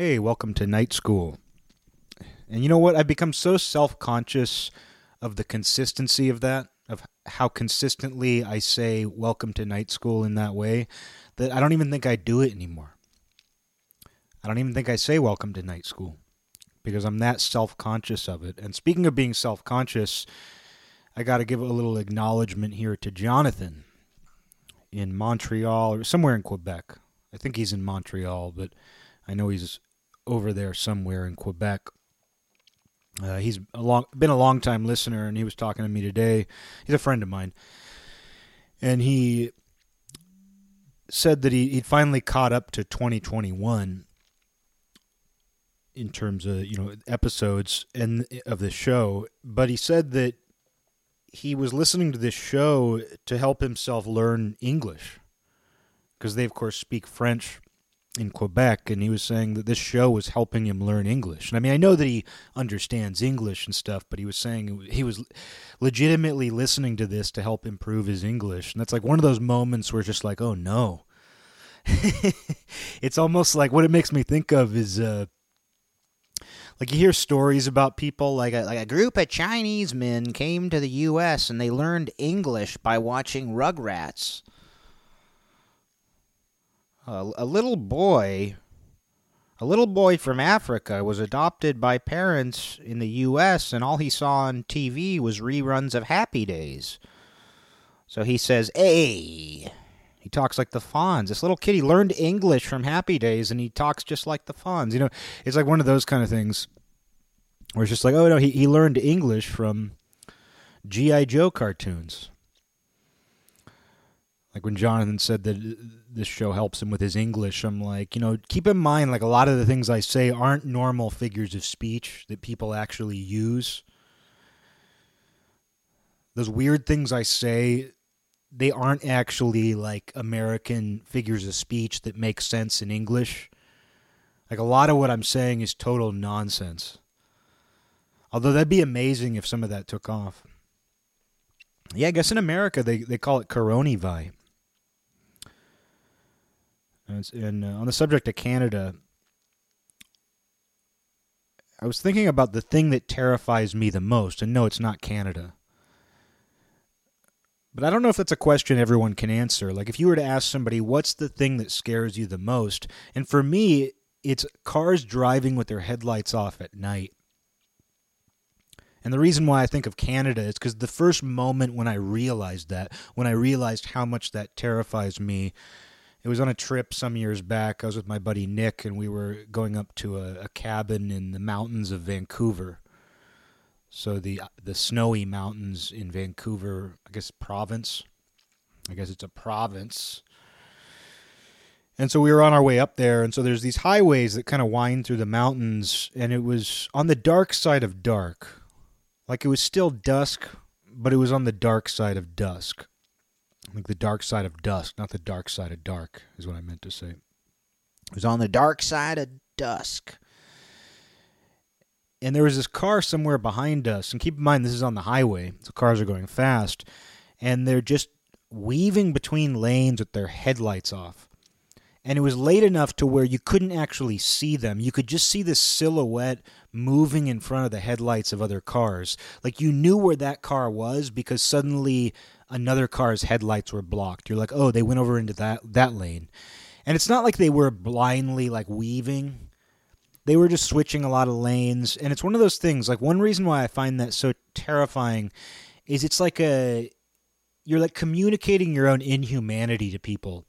Hey, welcome to night school. And you know what? I've become so self conscious of the consistency of that, of how consistently I say welcome to night school in that way, that I don't even think I do it anymore. I don't even think I say welcome to night school because I'm that self conscious of it. And speaking of being self conscious, I got to give a little acknowledgement here to Jonathan in Montreal or somewhere in Quebec. I think he's in Montreal, but I know he's over there somewhere in Quebec. Uh, he's a long, been a long time listener, and he was talking to me today. He's a friend of mine, and he said that he, he'd finally caught up to 2021 in terms of you know episodes and of the show. But he said that he was listening to this show to help himself learn English because they, of course, speak French in Quebec, and he was saying that this show was helping him learn English. And I mean, I know that he understands English and stuff, but he was saying he was legitimately listening to this to help improve his English. And that's like one of those moments where it's just like, oh no. it's almost like what it makes me think of is uh, like you hear stories about people like a, like a group of Chinese men came to the U.S. and they learned English by watching Rugrats. A, little boy, a little boy from Africa, was adopted by parents in the U.S. and all he saw on TV was reruns of Happy Days. So he says, "Hey." He talks like the Fonz. This little kid, he learned English from Happy Days, and he talks just like the Fonz. You know, it's like one of those kind of things where it's just like, oh no, he, he learned English from G.I. Joe cartoons. Like when Jonathan said that this show helps him with his English, I'm like, you know, keep in mind, like a lot of the things I say aren't normal figures of speech that people actually use. Those weird things I say they aren't actually like American figures of speech that make sense in English. Like a lot of what I'm saying is total nonsense. Although that'd be amazing if some of that took off. Yeah, I guess in America they, they call it coronavi. And, and uh, on the subject of Canada, I was thinking about the thing that terrifies me the most, and no, it's not Canada. But I don't know if that's a question everyone can answer. Like, if you were to ask somebody, what's the thing that scares you the most? And for me, it's cars driving with their headlights off at night. And the reason why I think of Canada is because the first moment when I realized that, when I realized how much that terrifies me, it was on a trip some years back. I was with my buddy Nick, and we were going up to a, a cabin in the mountains of Vancouver. So the the snowy mountains in Vancouver, I guess province. I guess it's a province. And so we were on our way up there, and so there's these highways that kind of wind through the mountains, and it was on the dark side of dark. Like it was still dusk, but it was on the dark side of dusk. Like the dark side of dusk, not the dark side of dark, is what I meant to say. It was on the dark side of dusk and there was this car somewhere behind us. And keep in mind, this is on the highway, so cars are going fast, and they're just weaving between lanes with their headlights off. And it was late enough to where you couldn't actually see them. You could just see this silhouette moving in front of the headlights of other cars. Like you knew where that car was because suddenly another car's headlights were blocked. You're like, oh, they went over into that that lane. And it's not like they were blindly like weaving they were just switching a lot of lanes and it's one of those things like one reason why i find that so terrifying is it's like a you're like communicating your own inhumanity to people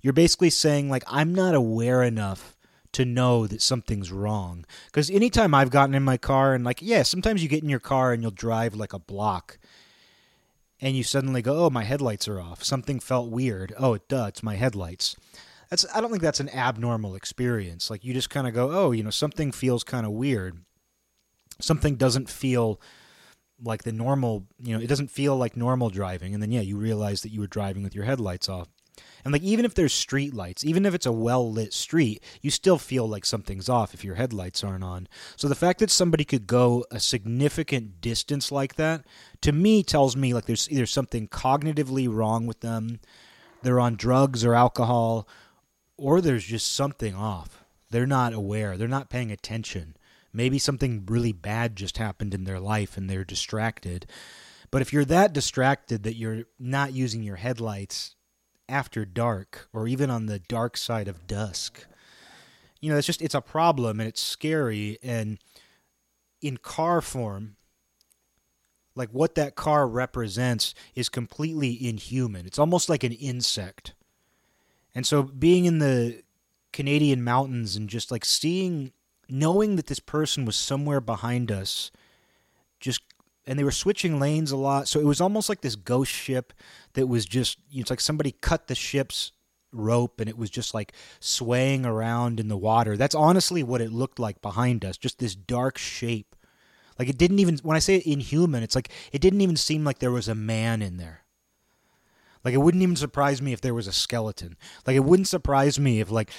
you're basically saying like i'm not aware enough to know that something's wrong because anytime i've gotten in my car and like yeah sometimes you get in your car and you'll drive like a block and you suddenly go oh my headlights are off something felt weird oh it does it's my headlights that's I don't think that's an abnormal experience. Like you just kind of go, oh, you know, something feels kind of weird. Something doesn't feel like the normal, you know, it doesn't feel like normal driving. And then yeah, you realize that you were driving with your headlights off. And like even if there's street lights, even if it's a well lit street, you still feel like something's off if your headlights aren't on. So the fact that somebody could go a significant distance like that, to me tells me like there's either something cognitively wrong with them, they're on drugs or alcohol, or there's just something off. They're not aware. They're not paying attention. Maybe something really bad just happened in their life and they're distracted. But if you're that distracted that you're not using your headlights after dark or even on the dark side of dusk, you know, it's just it's a problem and it's scary and in car form like what that car represents is completely inhuman. It's almost like an insect. And so being in the Canadian mountains and just like seeing knowing that this person was somewhere behind us just and they were switching lanes a lot. So it was almost like this ghost ship that was just it's like somebody cut the ship's rope and it was just like swaying around in the water. That's honestly what it looked like behind us just this dark shape. Like it didn't even when i say inhuman it's like it didn't even seem like there was a man in there. Like it wouldn't even surprise me if there was a skeleton. Like it wouldn't surprise me if like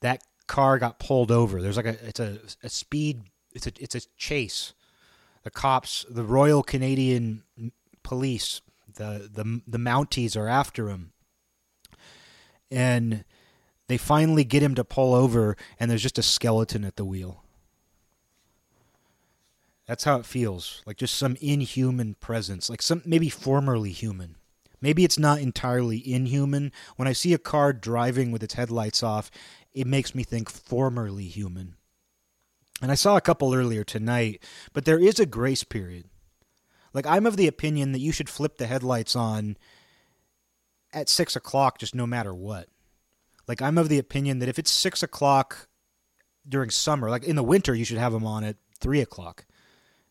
that car got pulled over. There's like a it's a, a speed it's a it's a chase. The cops, the Royal Canadian Police, the the the Mounties are after him, and they finally get him to pull over, and there's just a skeleton at the wheel. That's how it feels, like just some inhuman presence, like some maybe formerly human. Maybe it's not entirely inhuman. When I see a car driving with its headlights off, it makes me think formerly human. And I saw a couple earlier tonight, but there is a grace period. Like, I'm of the opinion that you should flip the headlights on at 6 o'clock, just no matter what. Like, I'm of the opinion that if it's 6 o'clock during summer, like in the winter, you should have them on at 3 o'clock.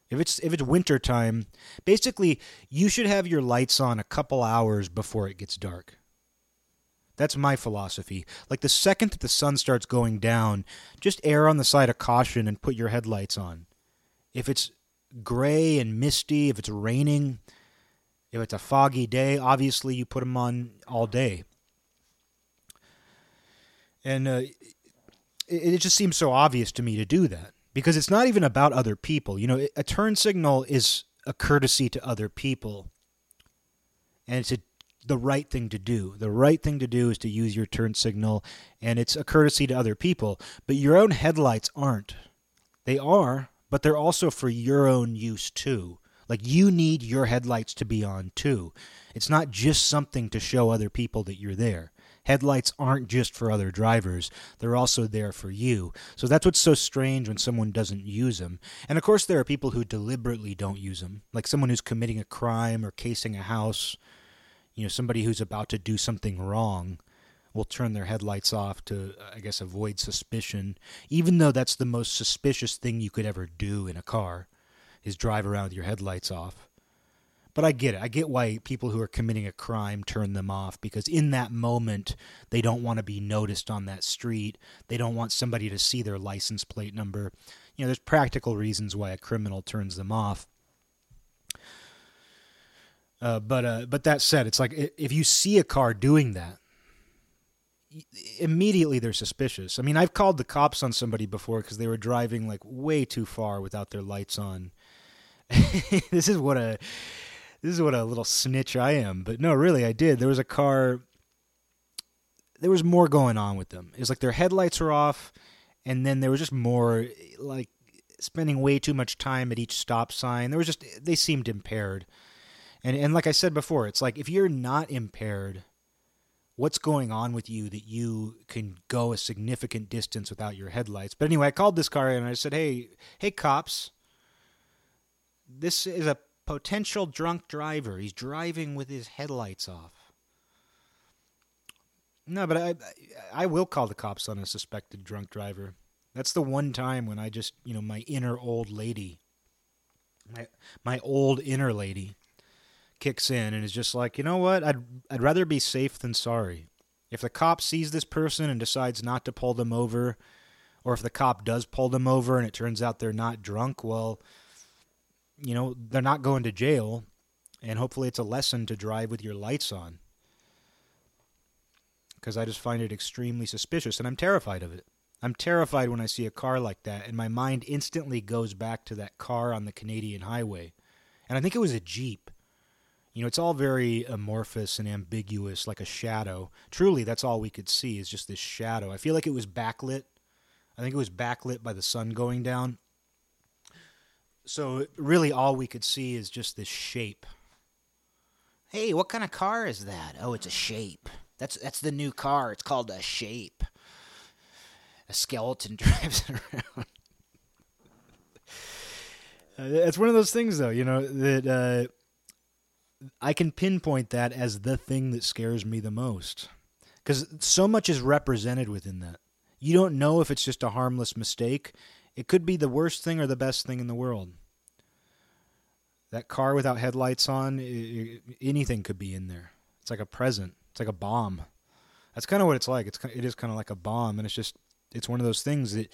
If it's if it's winter time, basically you should have your lights on a couple hours before it gets dark. That's my philosophy. Like the second that the sun starts going down, just err on the side of caution and put your headlights on. If it's gray and misty, if it's raining, if it's a foggy day, obviously you put them on all day. And uh, it, it just seems so obvious to me to do that because it's not even about other people. You know, a turn signal is a courtesy to other people, and it's a, the right thing to do. The right thing to do is to use your turn signal, and it's a courtesy to other people. But your own headlights aren't. They are, but they're also for your own use too. Like you need your headlights to be on too. It's not just something to show other people that you're there. Headlights aren't just for other drivers, they're also there for you. So that's what's so strange when someone doesn't use them. And of course, there are people who deliberately don't use them, like someone who's committing a crime or casing a house. You know, somebody who's about to do something wrong will turn their headlights off to, I guess, avoid suspicion, even though that's the most suspicious thing you could ever do in a car, is drive around with your headlights off. But I get it. I get why people who are committing a crime turn them off because in that moment, they don't want to be noticed on that street. They don't want somebody to see their license plate number. You know, there's practical reasons why a criminal turns them off. Uh, but uh, but that said, it's like if you see a car doing that, immediately they're suspicious. I mean, I've called the cops on somebody before because they were driving like way too far without their lights on. this is what a this is what a little snitch I am. But no, really, I did. There was a car. There was more going on with them. It was like their headlights were off, and then there was just more like spending way too much time at each stop sign. There was just they seemed impaired. And and like I said before, it's like if you're not impaired, what's going on with you that you can go a significant distance without your headlights? But anyway, I called this car and I said, "Hey, hey cops. This is a potential drunk driver. He's driving with his headlights off. No, but I I will call the cops on a suspected drunk driver. That's the one time when I just, you know, my inner old lady, my my old inner lady kicks in and is just like, "You know what? I'd I'd rather be safe than sorry." If the cop sees this person and decides not to pull them over, or if the cop does pull them over and it turns out they're not drunk, well, you know, they're not going to jail, and hopefully it's a lesson to drive with your lights on. Because I just find it extremely suspicious, and I'm terrified of it. I'm terrified when I see a car like that, and my mind instantly goes back to that car on the Canadian highway. And I think it was a Jeep. You know, it's all very amorphous and ambiguous, like a shadow. Truly, that's all we could see is just this shadow. I feel like it was backlit. I think it was backlit by the sun going down. So really, all we could see is just this shape. Hey, what kind of car is that? Oh, it's a shape. That's that's the new car. It's called a shape. A skeleton drives it around. uh, it's one of those things, though, you know, that uh, I can pinpoint that as the thing that scares me the most. Because so much is represented within that. You don't know if it's just a harmless mistake. It could be the worst thing or the best thing in the world. That car without headlights on, anything could be in there. It's like a present. It's like a bomb. That's kind of what it's like. It's it is kind of like a bomb, and it's just it's one of those things that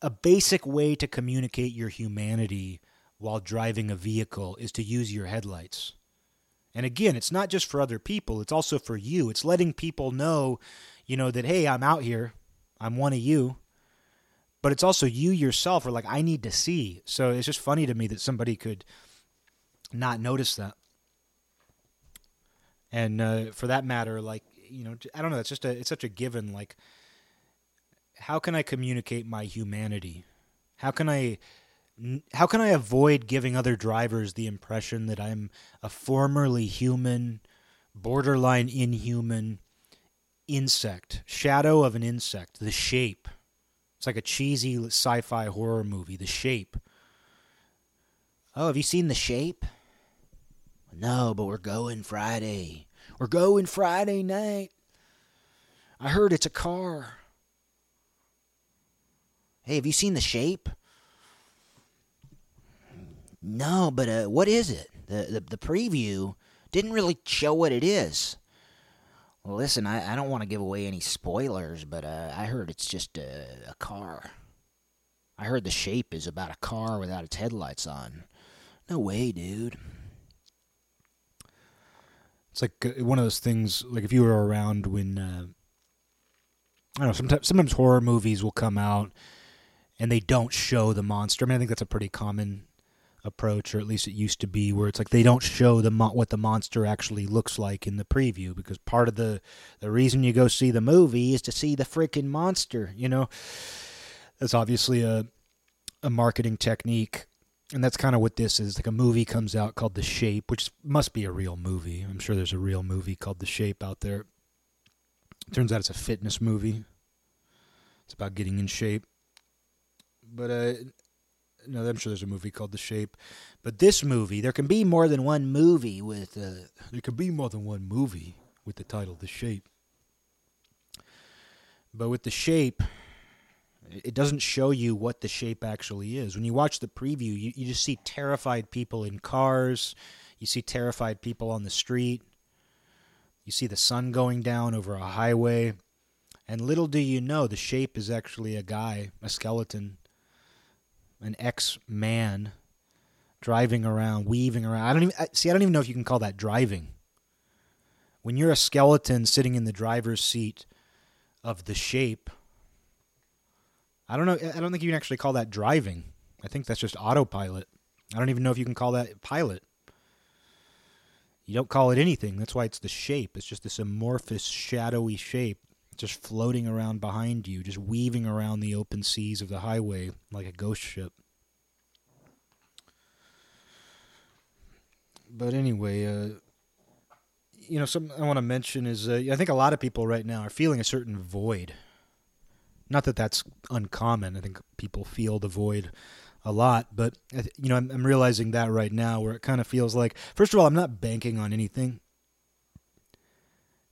a basic way to communicate your humanity while driving a vehicle is to use your headlights. And again, it's not just for other people, it's also for you. It's letting people know, you know, that hey, I'm out here. I'm one of you. But it's also you yourself are like I need to see. So it's just funny to me that somebody could not notice that. And uh, for that matter, like you know, I don't know. It's just a it's such a given. Like, how can I communicate my humanity? How can I how can I avoid giving other drivers the impression that I'm a formerly human, borderline inhuman insect, shadow of an insect, the shape? It's like a cheesy sci-fi horror movie, The Shape. Oh, have you seen The Shape? No, but we're going Friday. We're going Friday night. I heard it's a car. Hey, have you seen The Shape? No, but uh, what is it? The, the the preview didn't really show what it is. Well, listen, I, I don't want to give away any spoilers, but uh, I heard it's just a, a car. I heard the shape is about a car without its headlights on. No way, dude. It's like uh, one of those things. Like if you were around when uh, I don't know. Sometimes sometimes horror movies will come out and they don't show the monster. I mean, I think that's a pretty common approach, or at least it used to be, where it's like they don't show the mo- what the monster actually looks like in the preview because part of the the reason you go see the movie is to see the freaking monster. You know, that's obviously a a marketing technique, and that's kind of what this is. Like a movie comes out called The Shape, which must be a real movie. I'm sure there's a real movie called The Shape out there. Turns out it's a fitness movie. It's about getting in shape. But uh, no, I'm sure there's a movie called The Shape, but this movie, there can be more than one movie with. Uh, there can be more than one movie with the title The Shape. But with The Shape, it doesn't show you what the shape actually is. When you watch the preview, you, you just see terrified people in cars. You see terrified people on the street. You see the sun going down over a highway. And little do you know, the shape is actually a guy, a skeleton an ex man driving around, weaving around. I don't even see. I don't even know if you can call that driving. When you're a skeleton sitting in the driver's seat of the shape, I don't know. I don't think you can actually call that driving. I think that's just autopilot. I don't even know if you can call that pilot. You don't call it anything. That's why it's the shape. It's just this amorphous, shadowy shape just floating around behind you, just weaving around the open seas of the highway like a ghost ship. But anyway, uh, you know, something I want to mention is uh, I think a lot of people right now are feeling a certain void. Not that that's uncommon. I think people feel the void a lot, but you know, I'm, I'm realizing that right now where it kind of feels like, first of all, I'm not banking on anything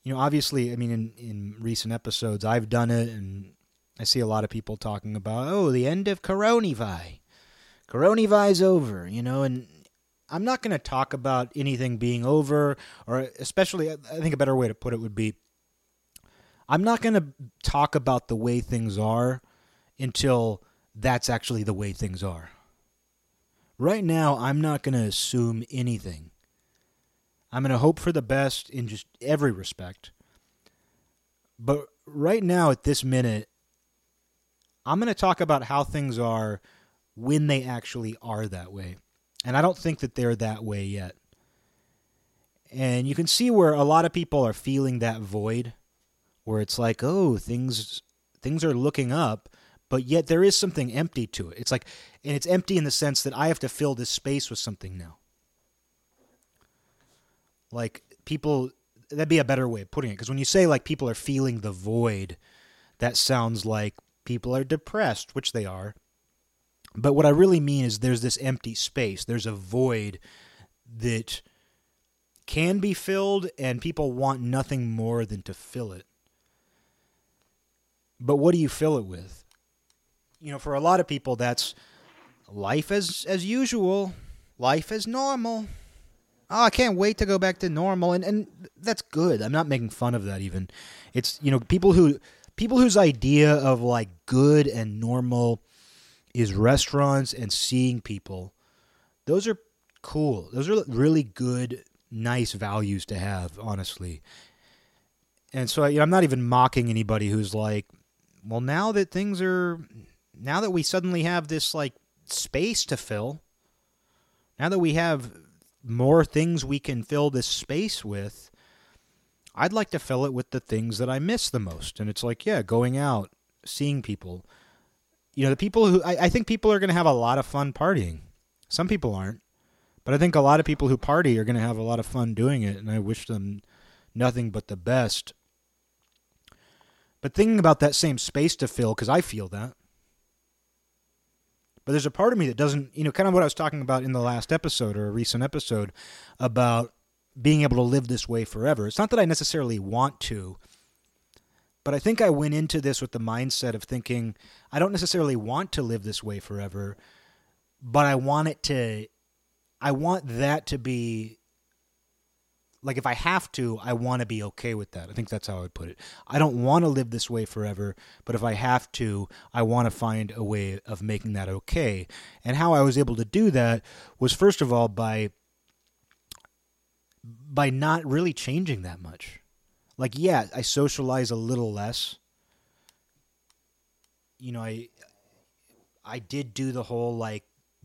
you know, obviously, I mean, in, in recent episodes, I've done it, and I see a lot of people talking about, oh, the end of Coronavi. Coronavi's over, you know, and I'm not going to talk about anything being over, or especially, I think a better way to put it would be I'm not going to talk about the way things are until that's actually the way things are. Right now, I'm not going to assume anything I'm going to hope for the best in just every respect. But right now, at this minute, I'm going to talk about how things are when they actually are that way. And I don't think that they're that way yet. And you can see where a lot of people are feeling that void where it's like, "Oh, things things are looking up, but yet there is something empty to it. It's like, and it's empty in the sense that I have to fill this space with something now. Like people, that'd be a better way of putting it. Because when you say like people are feeling the void, that sounds like people are depressed, which they are. But what I really mean is there's this empty space. There's a void that can be filled, and people want nothing more than to fill it. But what do you fill it with? You know, for a lot of people, that's life as as usual, life as normal. Oh, I can't wait to go back to normal, and and that's good. I'm not making fun of that. Even it's you know people who people whose idea of like good and normal is restaurants and seeing people. Those are cool. Those are really good, nice values to have, honestly. And so you know, I'm not even mocking anybody who's like, well, now that things are, now that we suddenly have this like space to fill, now that we have more things we can fill this space with, I'd like to fill it with the things that I miss the most. And it's like, yeah, going out, seeing people. You know, the people who, I, I think people are going to have a lot of fun partying. Some people aren't. But I think a lot of people who party are going to have a lot of fun doing it, and I wish them nothing but the best. But thinking about that same space to fill, because I feel that. But there's a part of me that doesn't, you know, kind of what I was talking about in the last episode or a recent episode about being able to live this way forever. It's not that I necessarily want to, but I think I went into this with the mindset of thinking I don't necessarily want to live this way forever, but I want it to I want that to be like if I have to, I want to be okay with that. I think that's how I would put it. I don't want to live this way forever, but if I have to, I want to find a way of making that okay. And how I was able to do that was first of all by by not really changing that much. Like yeah, I socialize a little less. You know, I I did do the whole like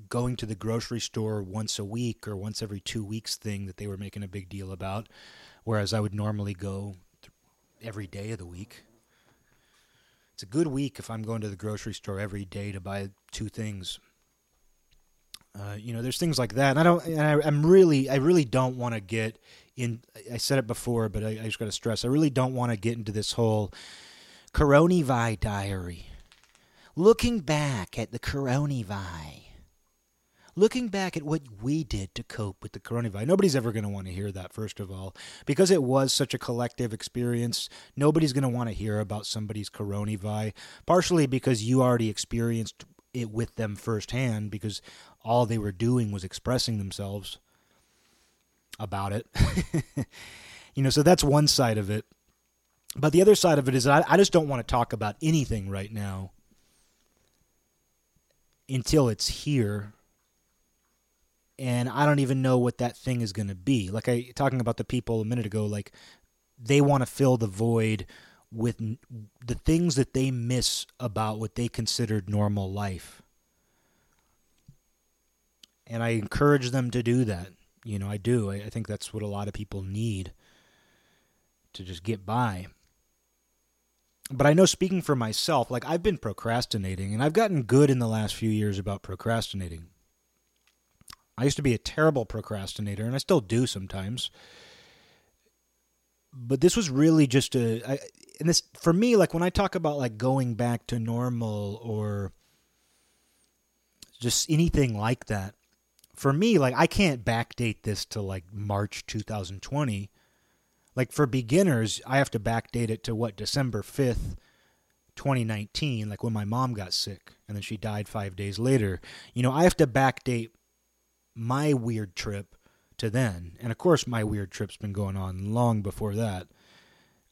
going to the grocery store once a week or once every two weeks thing that they were making a big deal about, whereas I would normally go every day of the week. It's a good week if I'm going to the grocery store every day to buy two things. Uh, you know, there's things like that. And I don't, and I, am really, I really don't want to get in. I said it before, but I, I just got to stress. I really don't want to get into this whole coronavirus diary. Looking back at the coronavirus looking back at what we did to cope with the coronavirus. Nobody's ever going to want to hear that, first of all, because it was such a collective experience. Nobody's going to want to hear about somebody's coronavirus, partially because you already experienced it with them firsthand, because all they were doing was expressing themselves about it. you know, so that's one side of it. But the other side of it is I, I just don't want to talk about anything right now until it's here and I don't even know what that thing is going to be. Like I talking about the people a minute ago, like they want to fill the void with the things that they miss about what they considered normal life. And I encourage them to do that. You know, I do. I, I think that's what a lot of people need to just get by. But I know speaking for myself, like I've been procrastinating and I've gotten good in the last few years about procrastinating. I used to be a terrible procrastinator, and I still do sometimes. But this was really just a, I, and this for me, like when I talk about like going back to normal or just anything like that, for me, like I can't backdate this to like March 2020. Like for beginners, I have to backdate it to what December 5th, 2019, like when my mom got sick and then she died five days later. You know, I have to backdate my weird trip to then. And of course, my weird trip's been going on long before that.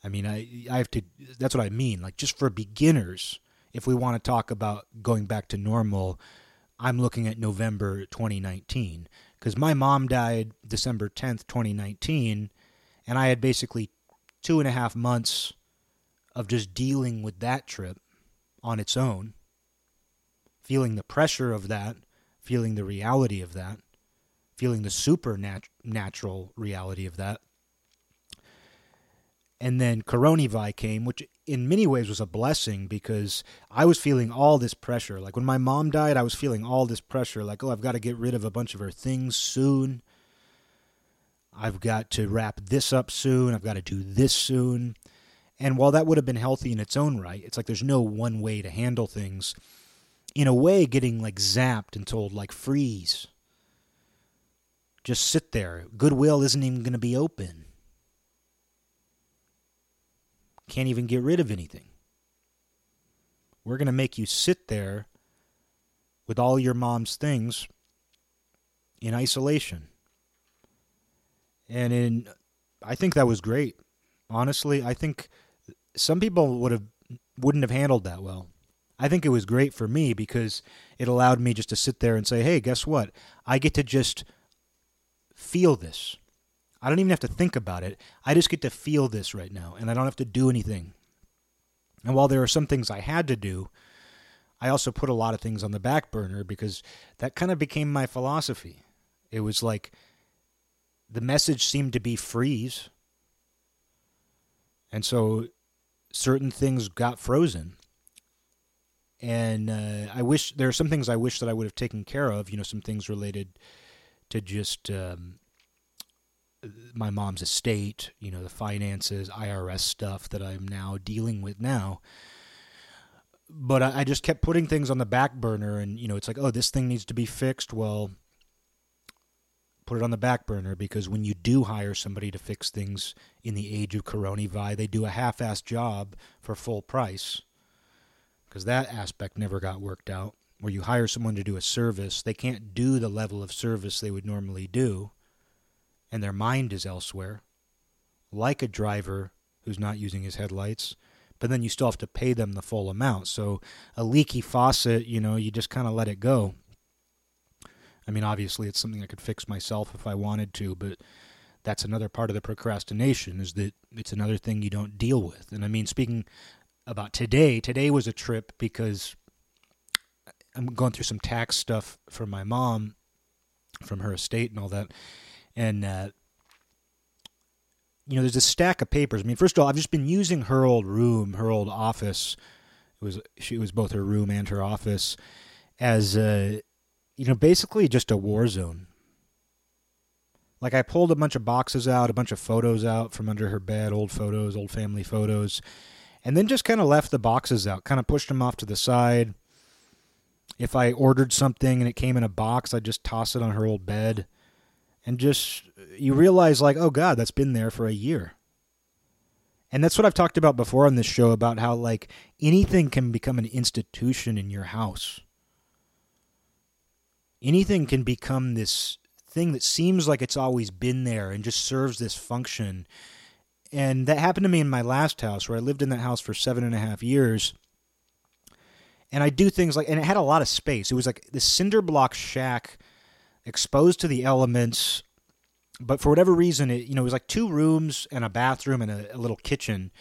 I mean, I I have to. That's what I mean. Like just for beginners, if we want to talk about going back to normal, I'm looking at November 2019 because my mom died December 10th, 2019, and I had basically two and a half months of just dealing with that trip on its own, feeling the pressure of that, feeling the reality of that, feeling the supernatural reality of that. And then coronavirus came, which in many ways was a blessing because I was feeling all this pressure. Like when my mom died, I was feeling all this pressure like, oh, I've got to get rid of a bunch of her things soon. I've got to wrap this up soon. I've got to do this soon. And while that would have been healthy in its own right, it's like there's no one way to handle things. In a way, getting like zapped and told, like, freeze. Just sit there. Goodwill isn't even going to be open. Can't even get rid of anything. We're going to make you sit there with all your mom's things in isolation. And in I think that was great. Honestly, I think some people would have wouldn't have handled that well. I think it was great for me because it allowed me just to sit there and say, "Hey, guess what? I get to just feel this. I don't even have to think about it. I just get to feel this right now, and I don't have to do anything." And while there are some things I had to do, I also put a lot of things on the back burner because that kind of became my philosophy. It was like the message seemed to be freeze. And so certain things got frozen. And uh, I wish there are some things I wish that I would have taken care of, you know, some things related to just um, my mom's estate, you know, the finances, IRS stuff that I'm now dealing with now. But I, I just kept putting things on the back burner, and, you know, it's like, oh, this thing needs to be fixed. Well, put it on the back burner because when you do hire somebody to fix things in the age of coronavirus, they do a half-assed job for full price. Because that aspect never got worked out. Where you hire someone to do a service, they can't do the level of service they would normally do, and their mind is elsewhere. Like a driver who's not using his headlights, but then you still have to pay them the full amount. So a leaky faucet, you know, you just kind of let it go I mean, obviously, it's something I could fix myself if I wanted to, but that's another part of the procrastination is that it's another thing you don't deal with. And I mean, speaking about today, today was a trip because I'm going through some tax stuff for my mom from her estate and all that. And, uh, you know, there's a stack of papers. I mean, first of all, I've just been using her old room, her old office. It was she was both her room and her office as you know, basically just a war zone. Like I pulled a bunch of boxes out, a bunch of photos out from under her bed, old photos, old family photos, and then just kind of left the boxes out, kind of pushed them off to the side. If I ordered something and it came in a box, I'd just toss it on her old bed. And just, you realize, like, oh God, that's been there for a year. And that's what I've talked about before on this show about how, like, anything can become an institution in your house anything can become this thing that seems like it's always been there and just serves this function. And that happened to me in my last house where I lived in that house for seven and a half years. And I do things like, and it had a lot of space. It was like this cinder block shack exposed to the elements. But for whatever reason, it you know it was like two rooms and a bathroom and a, a little kitchen,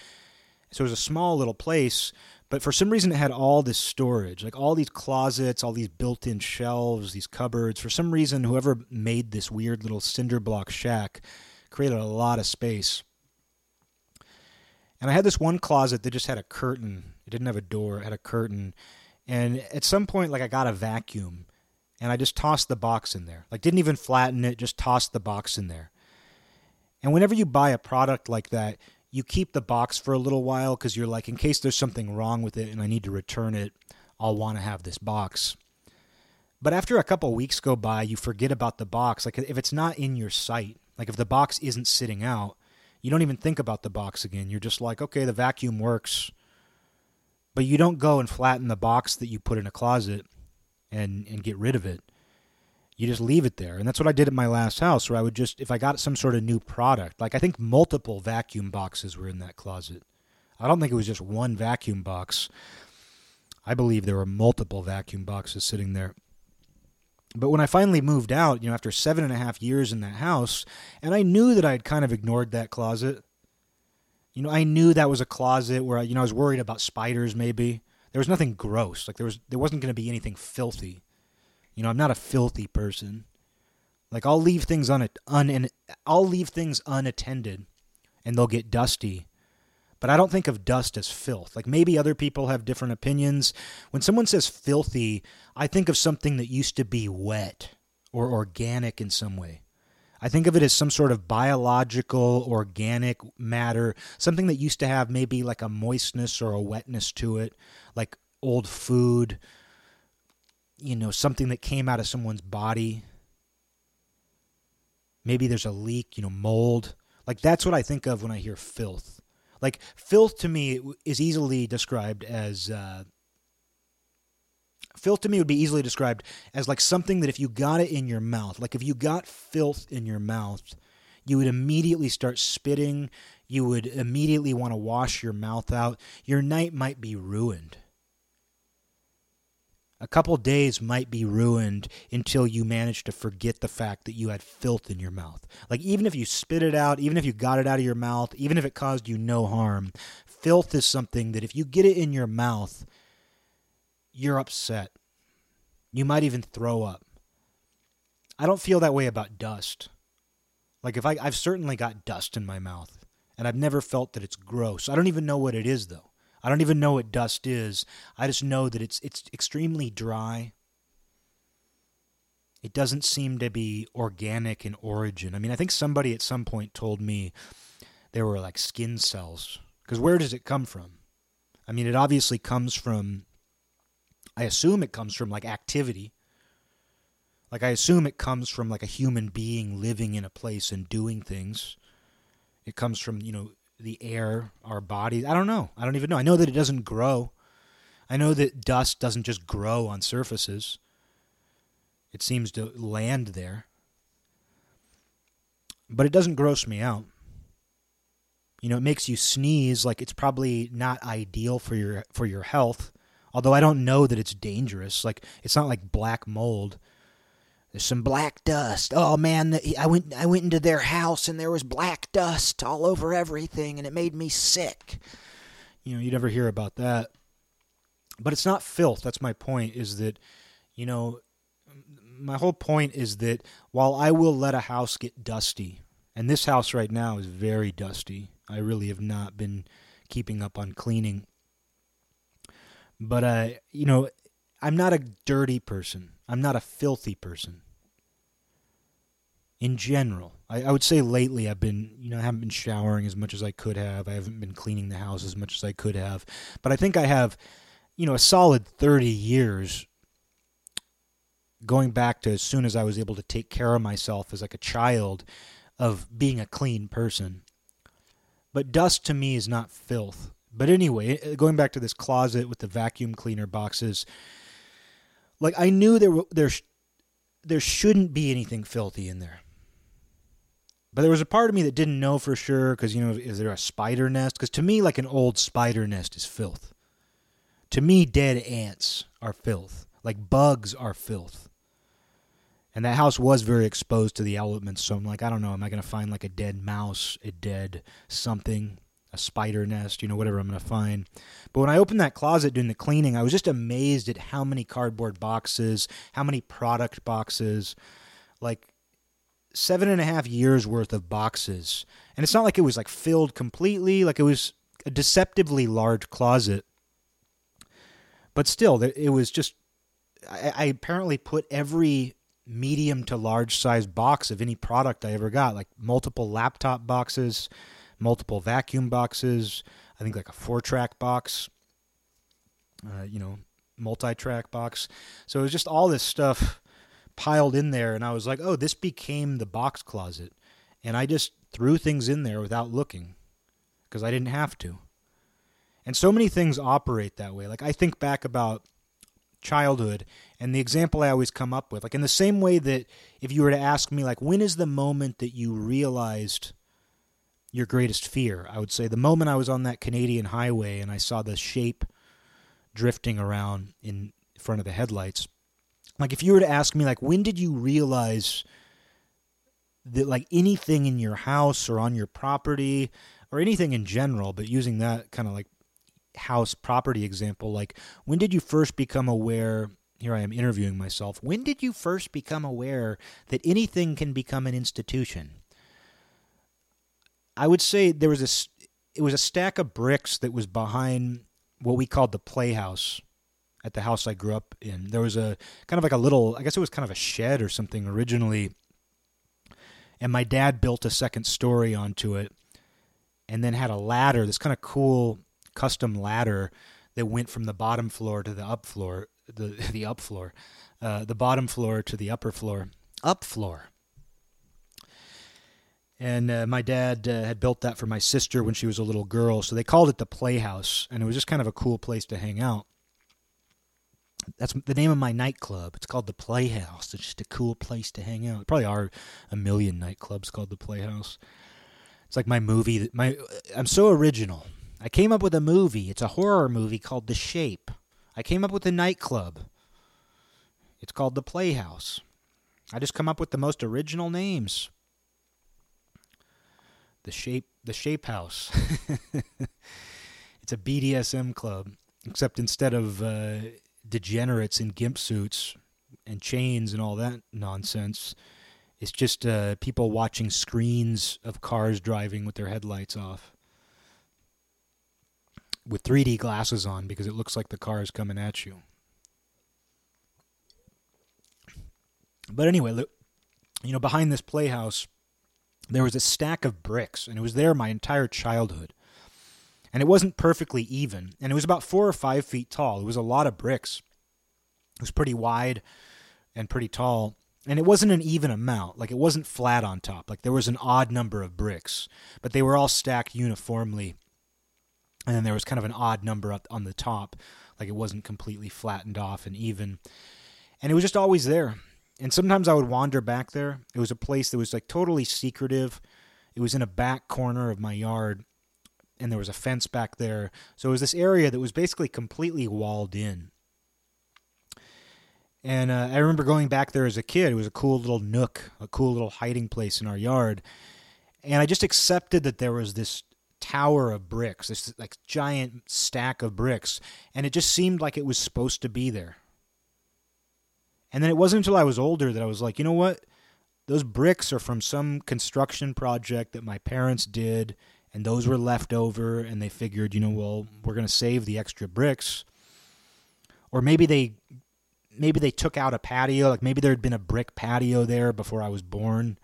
so it was a small little place. But for some reason, it had all this storage, like all these closets, all these built in shelves, these cupboards. For some reason, whoever made this weird little cinder block shack created a lot of space. And I had this one closet that just had a curtain. It didn't have a door, it had a curtain. And at some point, like I got a vacuum and I just tossed the box in there. Like, didn't even flatten it, just tossed the box in there. And whenever you buy a product like that, you keep the box for a little while because you're like, in case there's something wrong with it and I need to return it, I'll want to have this box. But after a couple weeks go by, you forget about the box. Like if it's not in your sight, like if the box isn't sitting out, you don't even think about the box again. You're just like, okay, the vacuum works. But you don't go and flatten the box that you put in a closet and, and get rid of it you just leave it there. And that's what I did at my last house, where I would just, if I got some sort of new product, like I think multiple vacuum boxes were in that closet. I don't think it was just one vacuum box. I believe there were multiple vacuum boxes sitting there. But when I finally moved out, you know, after seven and a half years in that house, and I knew that i had kind of ignored that closet. You know, I knew that was a closet where you know, I was worried about spiders. Maybe there was nothing gross. Like there was, there wasn't going to be anything filthy. You know, I'm not a filthy person. Like I'll leave things un, un I'll leave things unattended and they'll get dusty. but I don't think of dust as filth. Like maybe other people have different opinions. When someone says filthy, I think of something that used to be wet or organic in some way. I think of it as some sort of biological, organic matter, something that used to have maybe like a moistness or a wetness to it, like old food, you know, something that came out of someone's body. Maybe there's a leak, you know, mold. Like that's what I think of when I hear filth. Like filth to me is easily described as uh, filth to me would be easily described as like something that if you got it in your mouth, like if you got filth in your mouth, you would immediately start spitting. You would immediately want to wash your mouth out. Your night might be ruined a couple days might be ruined until you manage to forget the fact that you had filth in your mouth. Like, even if you spit it out, even if you got it out of your mouth, even if it caused you no harm, filth is something that if you get it in your mouth, you're upset. You might even throw up. I don't feel that way about dust. Like, if I, I've certainly got dust in my mouth, and I've never felt that it's gross. I don't even know what it is, though. I don't even know what dust is. I just know that it's it's extremely dry. It doesn't seem to be organic in origin. I mean, I think somebody at some point told me there were like skin cells. Because where does it come from? I mean, it obviously comes from, I assume it comes from like activity. Like, I assume it comes from like a human being living in a place and doing things. It comes from, you know, the air, our bodies. I don't know. I don't even know. I know that it doesn't grow. I know that dust doesn't just grow on surfaces. It seems to land there. But it doesn't gross me out. You know, it makes you sneeze like it's probably not ideal for your for your health. Although I don't know that it's dangerous. Like it's not like black mold there's some black dust. Oh man, I went I went into their house and there was black dust all over everything and it made me sick. You know, you never hear about that. But it's not filth. That's my point is that you know my whole point is that while I will let a house get dusty, and this house right now is very dusty. I really have not been keeping up on cleaning. But uh, you know, I'm not a dirty person. I'm not a filthy person. In general, I, I, would say lately I've been, you know, I haven't been showering as much as I could have. I haven't been cleaning the house as much as I could have. But I think I have, you know, a solid 30 years going back to as soon as I was able to take care of myself as like a child of being a clean person. But dust to me is not filth. But anyway, eh, going back to this closet with the vacuum cleaner boxes, like I knew there there there shouldn't be anything filthy in there. But there was a part of me that didn't know for sure because you know is there a spider nest? Because to me, like an old spider nest is filth. To me, dead ants are filth. Like bugs are filth. And that house was very exposed to the elements, so I'm like, I don't know, am I gonna find like a dead mouse, a dead something? A spider nest, you know, whatever I'm going to find. But when I opened that closet doing the cleaning, I was just amazed at how many cardboard boxes, how many product boxes, like seven and a half years worth of boxes. And it's not like it was like filled completely, like it was a deceptively large closet. But still, it was just, I, I apparently put every medium to large size box of any product I ever got, like multiple laptop boxes multiple vacuum boxes. I think like a four track box, uh, you know, multi track box. So it was just all this stuff piled in there. And I was like, oh, this became the box closet. And I just threw things in there without looking because I didn't have to. And so many things operate that way. Like I think back about childhood and the example I always come up with, like in the same way that if you were to ask me, like, when is the moment that you realized your greatest fear? I would say the moment I was on that Canadian highway and I saw the shape drifting around in front of the headlights. Like if you were to ask me like when did you realize that like anything in your house or on your property or anything in general, but using that kind of like house property example, like when did you first become aware here I am interviewing myself. When did you first become aware that anything can become an institution? I would say there was a it was a stack of bricks that was behind what we called the playhouse at the house I grew up in. There was a kind of like a little, I guess it was kind of a shed or something originally. And my dad built a second story onto it and then had a ladder, this kind of cool custom ladder that went from the bottom floor to the up floor, the, the up floor, uh, the bottom floor to the upper floor, up floor. And uh, my dad uh, had built that for my sister when she was a little girl, so they called it the Playhouse, and it was just kind of a cool place to hang out. That's the name of my nightclub. It's called the Playhouse. It's just a cool place to hang out. Probably are a million nightclubs called the Playhouse. It's like my movie. My I'm so original. I came up with a movie. It's a horror movie called The Shape. I came up with a nightclub. It's called the Playhouse. I just come up with the most original names the shape the shape house. It's a bdsm club except instead of uh, degenerates in gimp suits and chains and all that nonsense it's just uh, people watching screens of cars driving with their headlights off. With 3d glasses on because it looks like the car is coming at you. But anyway look, you know behind this playhouse there was a stack of bricks, and it was there my entire childhood. And it wasn't perfectly even, and it was about four or five feet tall. It was a lot of bricks. It was pretty wide and pretty tall, and it wasn't an even amount. Like it wasn't flat on top. Like there was an odd number of bricks, but they were all stacked uniformly. And then there was kind of an odd number up on the top, like it wasn't completely flattened off and even. And it was just always there. And sometimes I would wander back there. It was a place that was like totally secretive. It was in a back corner of my yard, and there was a fence back there. So it was this area that was basically completely walled in. And uh, I remember going back there as a kid. It was a cool little nook, a cool little hiding place in our yard. And I just accepted that there was this tower of bricks, this like giant stack of bricks, and it just seemed like it was supposed to be there. And then it wasn't until I was older that I was like, you know what? Those bricks are from some construction project that my parents did, and those were left over, and they figured, you know, well, we're going to save the extra bricks. Or maybe they maybe they took out a patio, like maybe there had been a brick patio there before I was born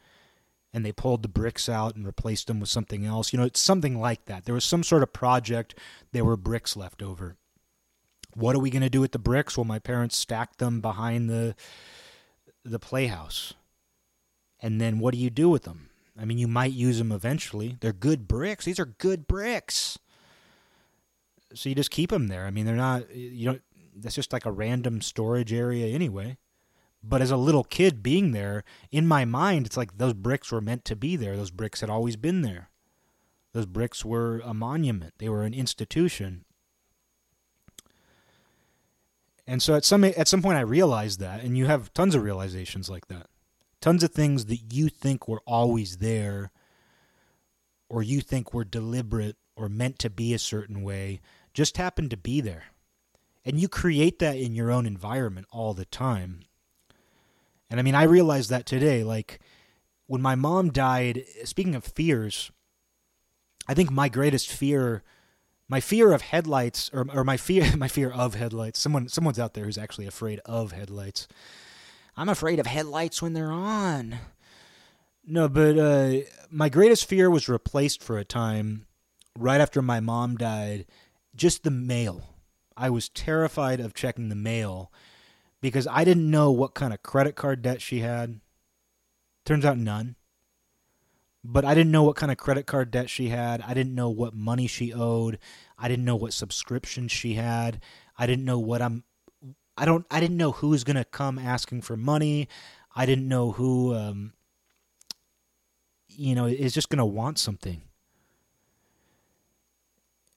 and they pulled the bricks out and replaced them with something else. You know, it's something like that. There was some sort of project, there were bricks left over. What are we going to do with the bricks? Well, my parents stacked them behind the the playhouse. And then what do you do with them? I mean, you might use them eventually. They're good bricks. These are good bricks. So you just keep them there. I mean, they're not you don't that's just like a random storage area anyway. But as a little kid being there, in my mind, it's like those bricks were meant to be there. Those bricks had always been there. Those bricks were a monument. They were an institution. And so at some at some point I realized that, and you have tons of realizations like that, tons of things that you think were always there, or you think were deliberate or meant to be a certain way, just happen to be there, and you create that in your own environment all the time. And I mean, I realized that today, like when my mom died. Speaking of fears, I think my greatest fear my fear of headlights or, or my fear my fear of headlights. Someone someone's out there who's actually afraid of headlights. I'm afraid of headlights when they're on. No but uh, my greatest fear was replaced for a time right after my mom died. Just the mail. I was terrified of checking the mail because i didn't know what kind of credit card debt she had. Turns out none but I didn't know what kind of credit card debt she had. I didn't know what money she owed. I didn't know what subscriptions she had. I didn't know what I'm I don't I didn't know who's going to come asking for money. I didn't know who um you know is just going to want something.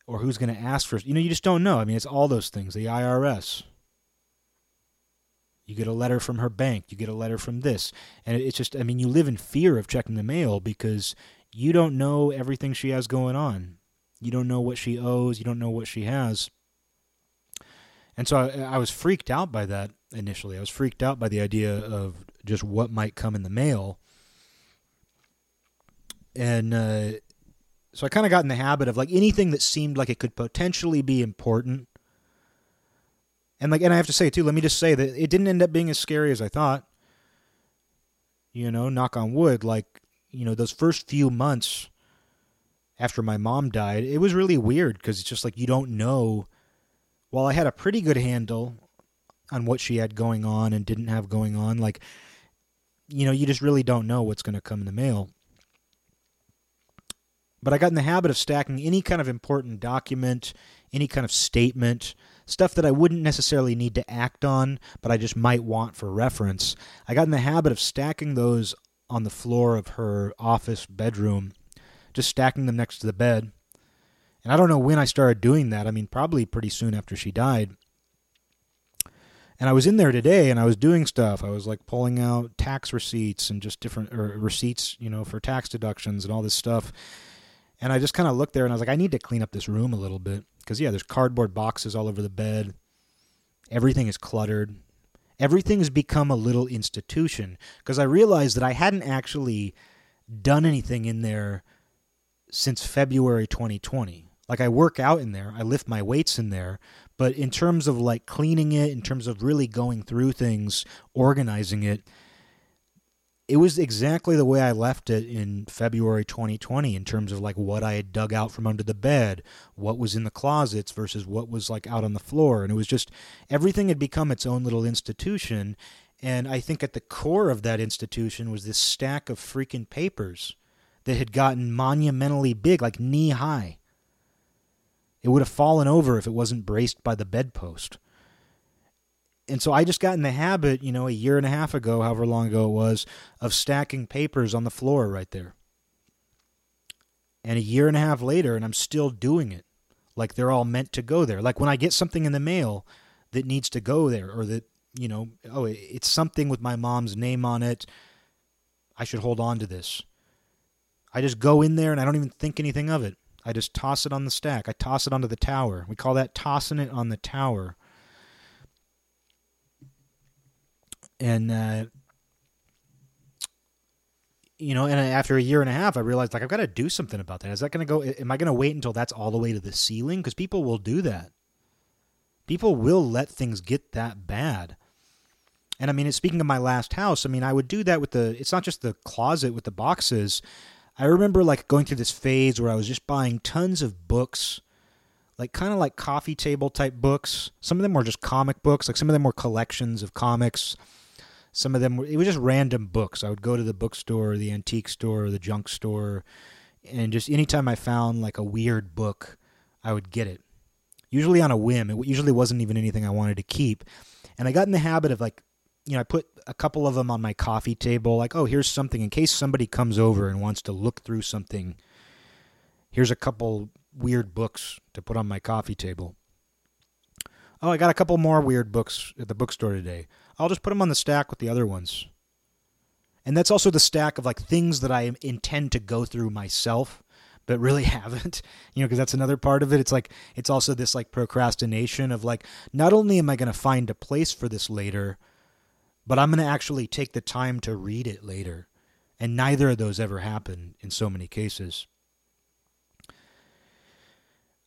Or who's going to ask for you know you just don't know. I mean it's all those things, the IRS. You get a letter from her bank. You get a letter from this. And it's just, I mean, you live in fear of checking the mail because you don't know everything she has going on. You don't know what she owes. You don't know what she has. And so I, I was freaked out by that initially. I was freaked out by the idea of just what might come in the mail. And uh, So I kind of got in the habit of like anything that seemed like it could potentially be important. And like and I have to say too, let me just say that it didn't end up being as scary as I thought. You know, knock on wood, like, you know, those first few months after my mom died, it was really weird because it's just like you don't know. While I had a pretty good handle on what she had going on and didn't have going on, like, you know, you just really don't know what's going to come in the mail. But I got in the habit of stacking any kind of important document, any kind of statement, stuff that I wouldn't necessarily need to act on, but I just might want for reference. I got in the habit of stacking those on the floor of her office bedroom, just stacking them next to the bed. And I don't know when I started doing that. I mean, probably pretty soon after she died. And I was in there today and I was doing stuff. I was like pulling out tax receipts and just different or receipts, you know, for tax deductions and all this stuff. And I just kind of looked there and I was like, I need to clean up this room a little bit. Because, yeah, there's cardboard boxes all over the bed. Everything is cluttered. Everything has become a little institution. Because I realized that I hadn't actually done anything in there since February 2020. Like, I work out in there, I lift my weights in there. But in terms of like cleaning it, in terms of really going through things, organizing it, it was exactly the way I left it in February 2020 in terms of like what I had dug out from under the bed, what was in the closets versus what was like out on the floor. And it was just everything had become its own little institution. And I think at the core of that institution was this stack of freaking papers that had gotten monumentally big, like knee high. It would have fallen over if it wasn't braced by the bedpost and so I just got in the habit, you know, a year and a half ago, however long ago it was, of stacking papers on the floor right there. And a year and a half later, and I'm still doing it. Like they're all meant to go there. Like when I get something in the mail that needs to go there, or that, you know, oh, it's something with my mom's name on it, I should hold on to this. I just go in there and I don't even think anything of it. I just toss it on the stack. I toss it onto the tower. We call that tossing it on the tower. And uh, you know, and after a year and a half, I realized like I've got to do something about that. Is that going to go? Am I going to wait until that's all the way to the ceiling? Because people will do that. People will let things get that bad. And I mean, speaking of my last house, I mean, I would do that with the. It's not just the closet with the boxes. I remember like going through this phase where I was just buying tons of books, like kind of like coffee table type books. Some of them were just comic books, like some of them were collections of comics some of them were, it was just random books. I would go to the bookstore, the antique store, the junk store, and just anytime I found like a weird book, I would get it. Usually on a whim. It usually wasn't even anything I wanted to keep. And I got in the habit of like, you know, I put a couple of them on my coffee table, like, oh, here's something in case somebody comes over and wants to look through something. Here's a couple weird books to put on my coffee table. Oh, I got a couple more weird books at the bookstore today. I'll just put them on the stack with the other ones. And that's also the stack of like things that I intend to go through myself, but really haven't. You know, because that's another part of it. It's like it's also this like procrastination of like not only am I going to find a place for this later, but I'm going to actually take the time to read it later. And neither of those ever happen in so many cases.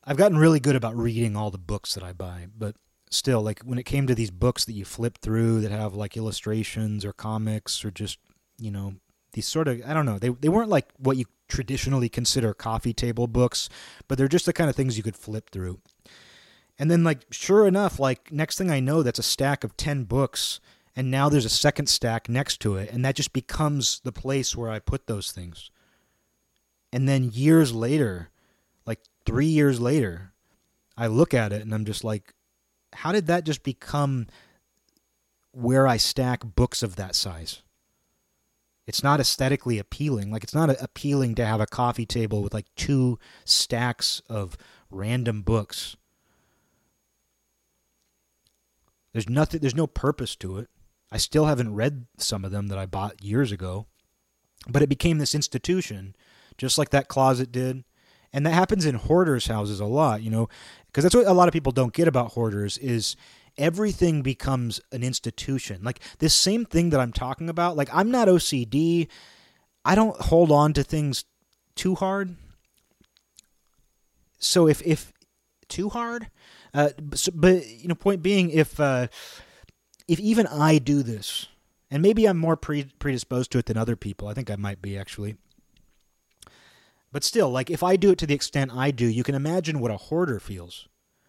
I've gotten really good about reading all the books that I buy, but still like when it came to these books that you flip through that have like illustrations or comics or just you know these sort of I don't know they they weren't like what you traditionally consider coffee table books but they're just the kind of things you could flip through. And then like sure enough like next thing I know that's a stack of 10 books and now there's a second stack next to it and that just becomes the place where I put those things. And then years later like 3 years later I look at it and I'm just like how did that just become where I stack books of that size? It's not aesthetically appealing. Like it's not appealing to have a coffee table with like two stacks of random books. There's nothing there's no purpose to it. I still haven't read some of them that I bought years ago. But it became this institution, just like that closet did. And that happens in hoarders' houses a lot, you know because that's what a lot of people don't get about hoarders is everything becomes an institution. Like this same thing that I'm talking about, like I'm not OCD. I don't hold on to things too hard. so if if too hard, uh, so, but you know, point being, if uh, if even I do this, and maybe I'm more pre- predisposed to it than other people. I think I might be actually. But still, like if I do it to the extent I do, you can imagine what a hoarder feels.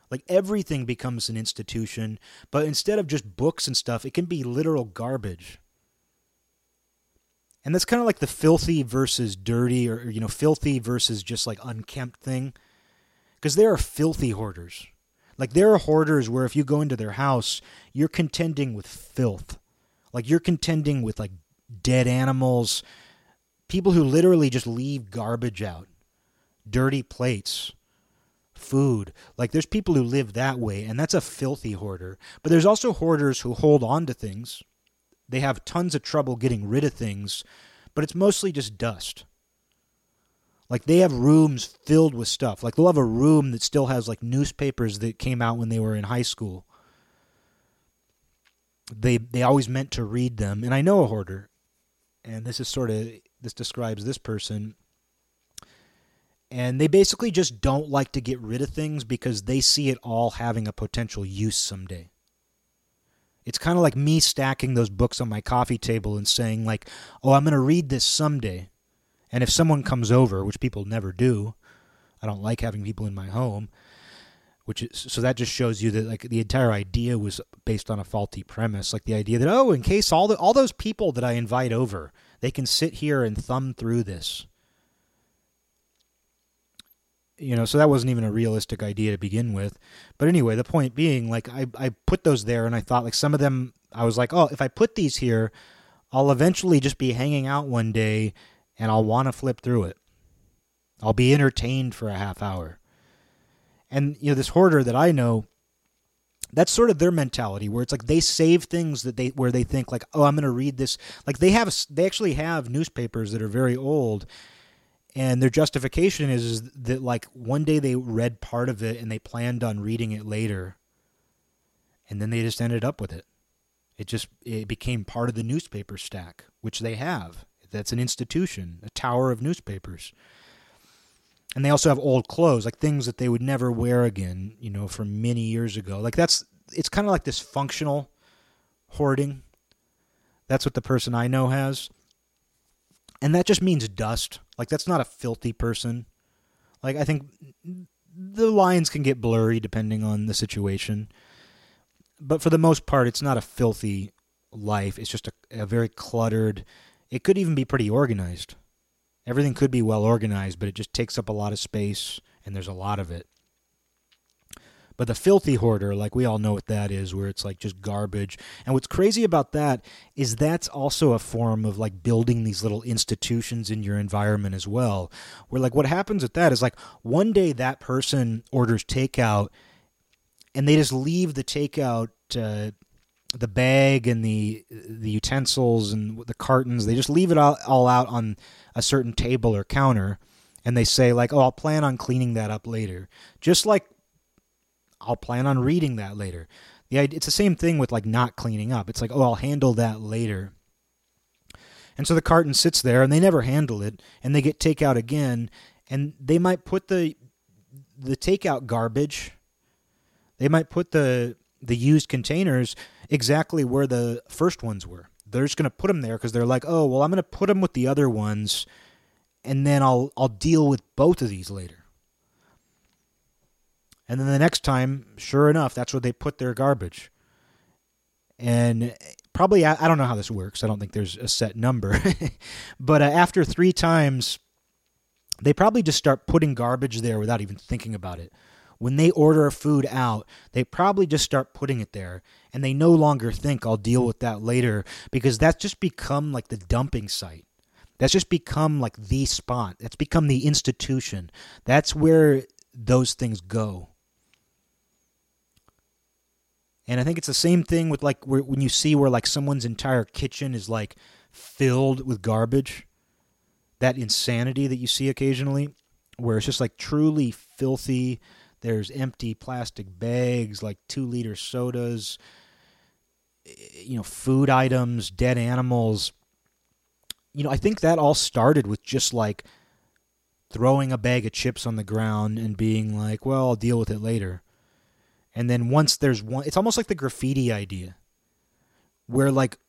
Like everything becomes an institution, but instead of just books and stuff, it can be literal garbage. And that's kind of like the filthy versus dirty, or, you know, filthy versus just like unkempt thing. Because there are filthy hoarders. Like there are hoarders where if you go into their house, you're contending with filth. Like you're contending with like dead animals, people who literally just leave garbage out, dirty plates, food. Like there's people who live that way, and that's a filthy hoarder. But there's also hoarders who hold on to things. They have tons of trouble getting rid of things, but it's mostly just dust. Like they have rooms filled with stuff. Like they'll have a room that still has like newspapers that came out when they were in high school. They they always meant to read them, and I know a hoarder, and this is sort of this describes this person. And they basically just don't like to get rid of things because they see it all having a potential use someday. It's kind of like me stacking those books on my coffee table and saying like, "Oh, I'm going to read this someday." And if someone comes over, which people never do, I don't like having people in my home, which is so that just shows you that like the entire idea was based on a faulty premise, like the idea that oh, in case all the all those people that I invite over, they can sit here and thumb through this. You know, so that wasn't even a realistic idea to begin with. But anyway, the point being, like I I put those there and I thought like some of them I was like, oh, if I put these here, I'll eventually just be hanging out one day and I'll want to flip through it. I'll be entertained for a half hour. And you know, this hoarder that I know, that's sort of their mentality where it's like they save things that they where they think like, "Oh, I'm going to read this." Like they have they actually have newspapers that are very old and their justification is, is that like one day they read part of it and they planned on reading it later. And then they just ended up with it. It just it became part of the newspaper stack, which they have that's an institution, a tower of newspapers. And they also have old clothes, like things that they would never wear again, you know, from many years ago. Like that's it's kind of like this functional hoarding. That's what the person I know has. And that just means dust. Like that's not a filthy person. Like I think the lines can get blurry depending on the situation. But for the most part, it's not a filthy life. It's just a, a very cluttered, it could even be pretty organized. Everything could be well organized, but it just takes up a lot of space, and there's a lot of it. But the filthy hoarder, like we all know what that is, where it's like just garbage. And what's crazy about that is that's also a form of like building these little institutions in your environment as well. Where like what happens with that is like one day that person orders takeout and they just leave the takeout uh, the bag and the the utensils and the cartons they just leave it all, all out on a certain table or counter and they say like oh i'll plan on cleaning that up later. Just like i'll plan on reading that later. The it's the same thing with like not cleaning up. It's like oh i'll handle that later. And so the carton sits there and they never handle it and they get takeout again and they might put the the takeout garbage they might put the the used containers exactly where the first ones were. They're just going to put them there because they're like, oh, well, I'm going to put them with the other ones, and then I'll I'll deal with both of these later. And then the next time, sure enough, that's where they put their garbage. And probably, I, I don't know how this works. I don't think there's a set number. but uh, after three times, they probably just start putting garbage there without even thinking about it when they order food out, they probably just start putting it there and they no longer think I'll deal with that later because that's just become like the dumping site. That's just become like the spot. That's become the institution. That's where those things go. And I think it's the same thing with like where, when you see where like someone's entire kitchen is like filled with garbage. That insanity that you see occasionally, where it's just like truly filthy, there's empty plastic bags, like two liter sodas, eh, you know, food items, dead animals. You know, I think that all started with just like throwing a bag of chips on the ground and being like, well, I'll deal with it later. And then once there's one, it's almost like the graffiti idea, where like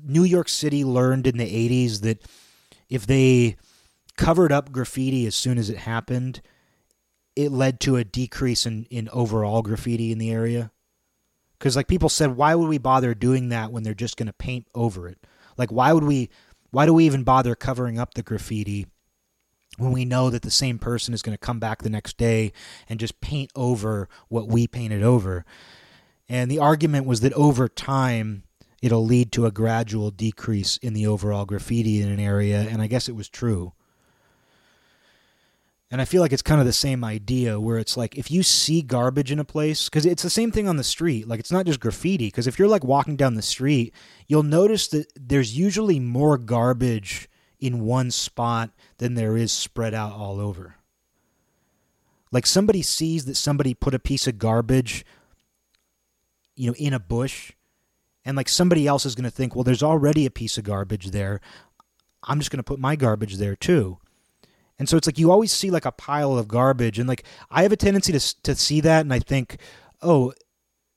New York City learned in the 80s that if they covered up graffiti as soon as it happened, it led to a decrease in, in overall graffiti in the area. Because like people said, why would we bother doing that when they're just going to paint over it? Like why would we? Why do we even bother covering up the graffiti when we know that the same person is going to come back the next day and just paint over what we painted over? And the argument was that over time it'll lead to a gradual decrease in the overall graffiti in an area, and I guess it was true. And I feel like it's kind of the same idea where it's like if you see garbage in a place, because it's the same thing on the street. Like it's not just graffiti. Because if you're like walking down the street, you'll notice that there's usually more garbage in one spot than there is spread out all over. Like somebody sees that somebody put a piece of garbage, you know, in a bush, and like somebody else is going to think, well, there's already a piece of garbage there. I'm just going to put my garbage there too. And so it's like you always see like a pile of garbage and like I have a tendency to to see that and I think, "Oh,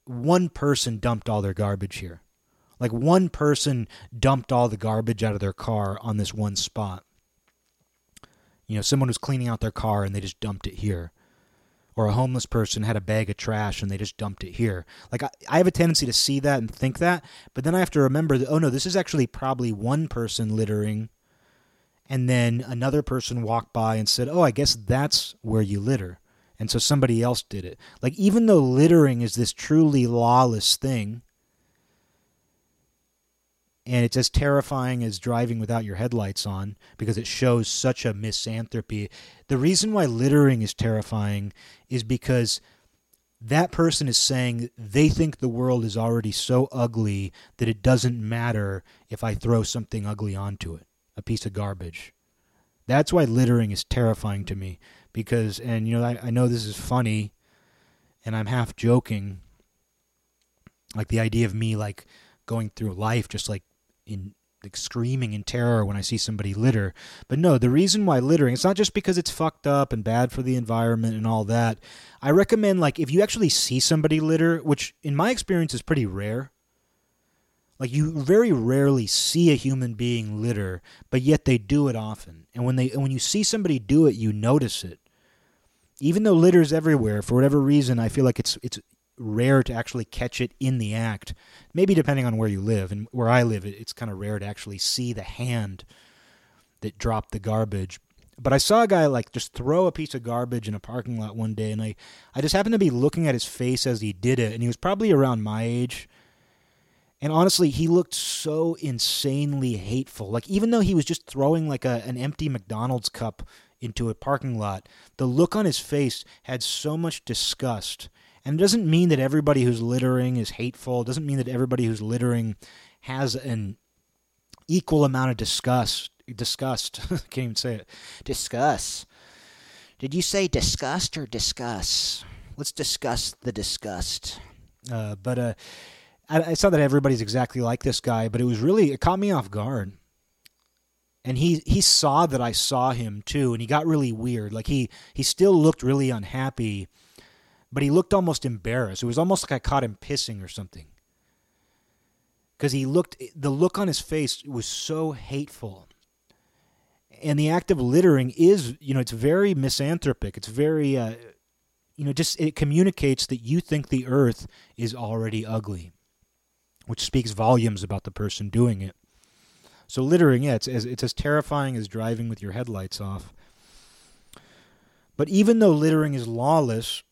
one person dumped all their garbage here." Like one person dumped all the garbage out of their car on this one spot. You know, someone was cleaning out their car and they just dumped it here. Or a homeless person had a bag of trash and they just dumped it here. Like, I, I have a tendency to see that and think that, but then I have to remember that, oh no, this is actually probably one person littering and then another person walked by and said, "Oh, I guess that's where you litter." And so somebody else did it. Like even though littering is this truly lawless thing, and it's as terrifying as driving without your headlights on because it shows such a misanthropy. The reason why littering is terrifying is because that person is saying they think the world is already so ugly that it doesn't matter if I throw something ugly onto it a piece of garbage. That's why littering is terrifying to me because, and you know, I, I know this is funny and I'm half joking. Like the idea of me like going through life just like in like screaming in terror when I see somebody litter. But no, the reason why littering, it's not just because it's fucked up and bad for the environment and all that. I recommend like if you actually see somebody litter, which in my experience is pretty rare, like you very rarely see a human being litter, but yet they do it often. And when they when you see somebody do it, you notice it. Even though litter is everywhere, for whatever reason, I feel like it's it's rare to actually catch it in the act. Maybe depending on where you live, and where I live, it's kind of rare to actually see the hand that dropped the garbage. But I saw a guy like just throw a piece of garbage in a parking lot one day, and I I just happened to be looking at his face as he did it, and he was probably around my age and honestly, he looked so insanely hateful. Like even though he was just throwing like a, an empty McDonald's cup into a parking lot, the look on his face had so much disgust. And it doesn't mean that everybody who's littering is hateful. It doesn't mean that everybody who's littering has an equal amount of disgust. Disgust. I can't even say it. Disgust. Did you say disgust or discuss? Let's discuss the disgust. Uh, but uh, it's not that everybody's exactly like this guy, but it was really it caught me off guard. And he he saw that I saw him too, and he got really weird. Like he he still looked really unhappy, but he looked almost embarrassed. It was almost like I caught him pissing or something. Because he looked, the look on his face was so hateful. And the act of littering is, you know, it's very misanthropic. It's very, uh, you know, just it communicates that you think the earth is already ugly which speaks volumes about the person doing it. So littering, yeah, it's as, it's as terrifying as driving with your headlights off. But even though littering is lawless,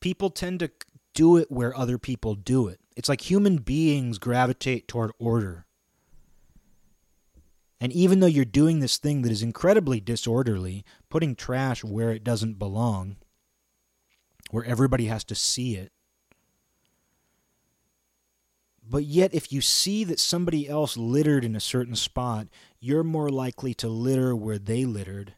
people tend to do it where other people do it. It's like human beings gravitate toward order. And even though you're doing this thing that is incredibly disorderly, putting trash where it doesn't belong, where everybody has to see it, but yet, if you see that somebody else littered in a certain spot, you're more likely to litter where they littered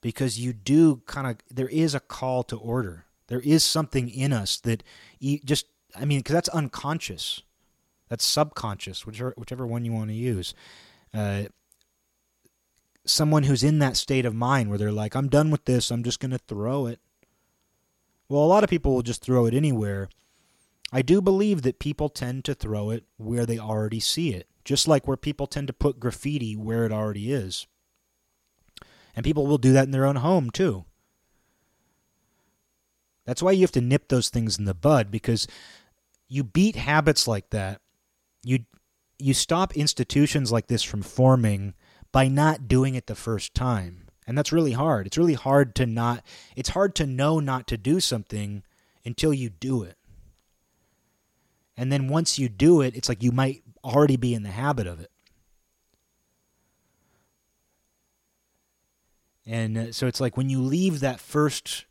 because you do kind of, there is a call to order. There is something in us that just, I mean, because that's unconscious, that's subconscious, whichever, whichever one you want to use. Uh, someone who's in that state of mind where they're like, I'm done with this, I'm just going to throw it. Well, a lot of people will just throw it anywhere. I do believe that people tend to throw it where they already see it, just like where people tend to put graffiti where it already is. And people will do that in their own home, too. That's why you have to nip those things in the bud because you beat habits like that. You you stop institutions like this from forming by not doing it the first time. And that's really hard. It's really hard to not it's hard to know not to do something until you do it. And then once you do it, it's like you might already be in the habit of it. And uh, so it's like when you leave that first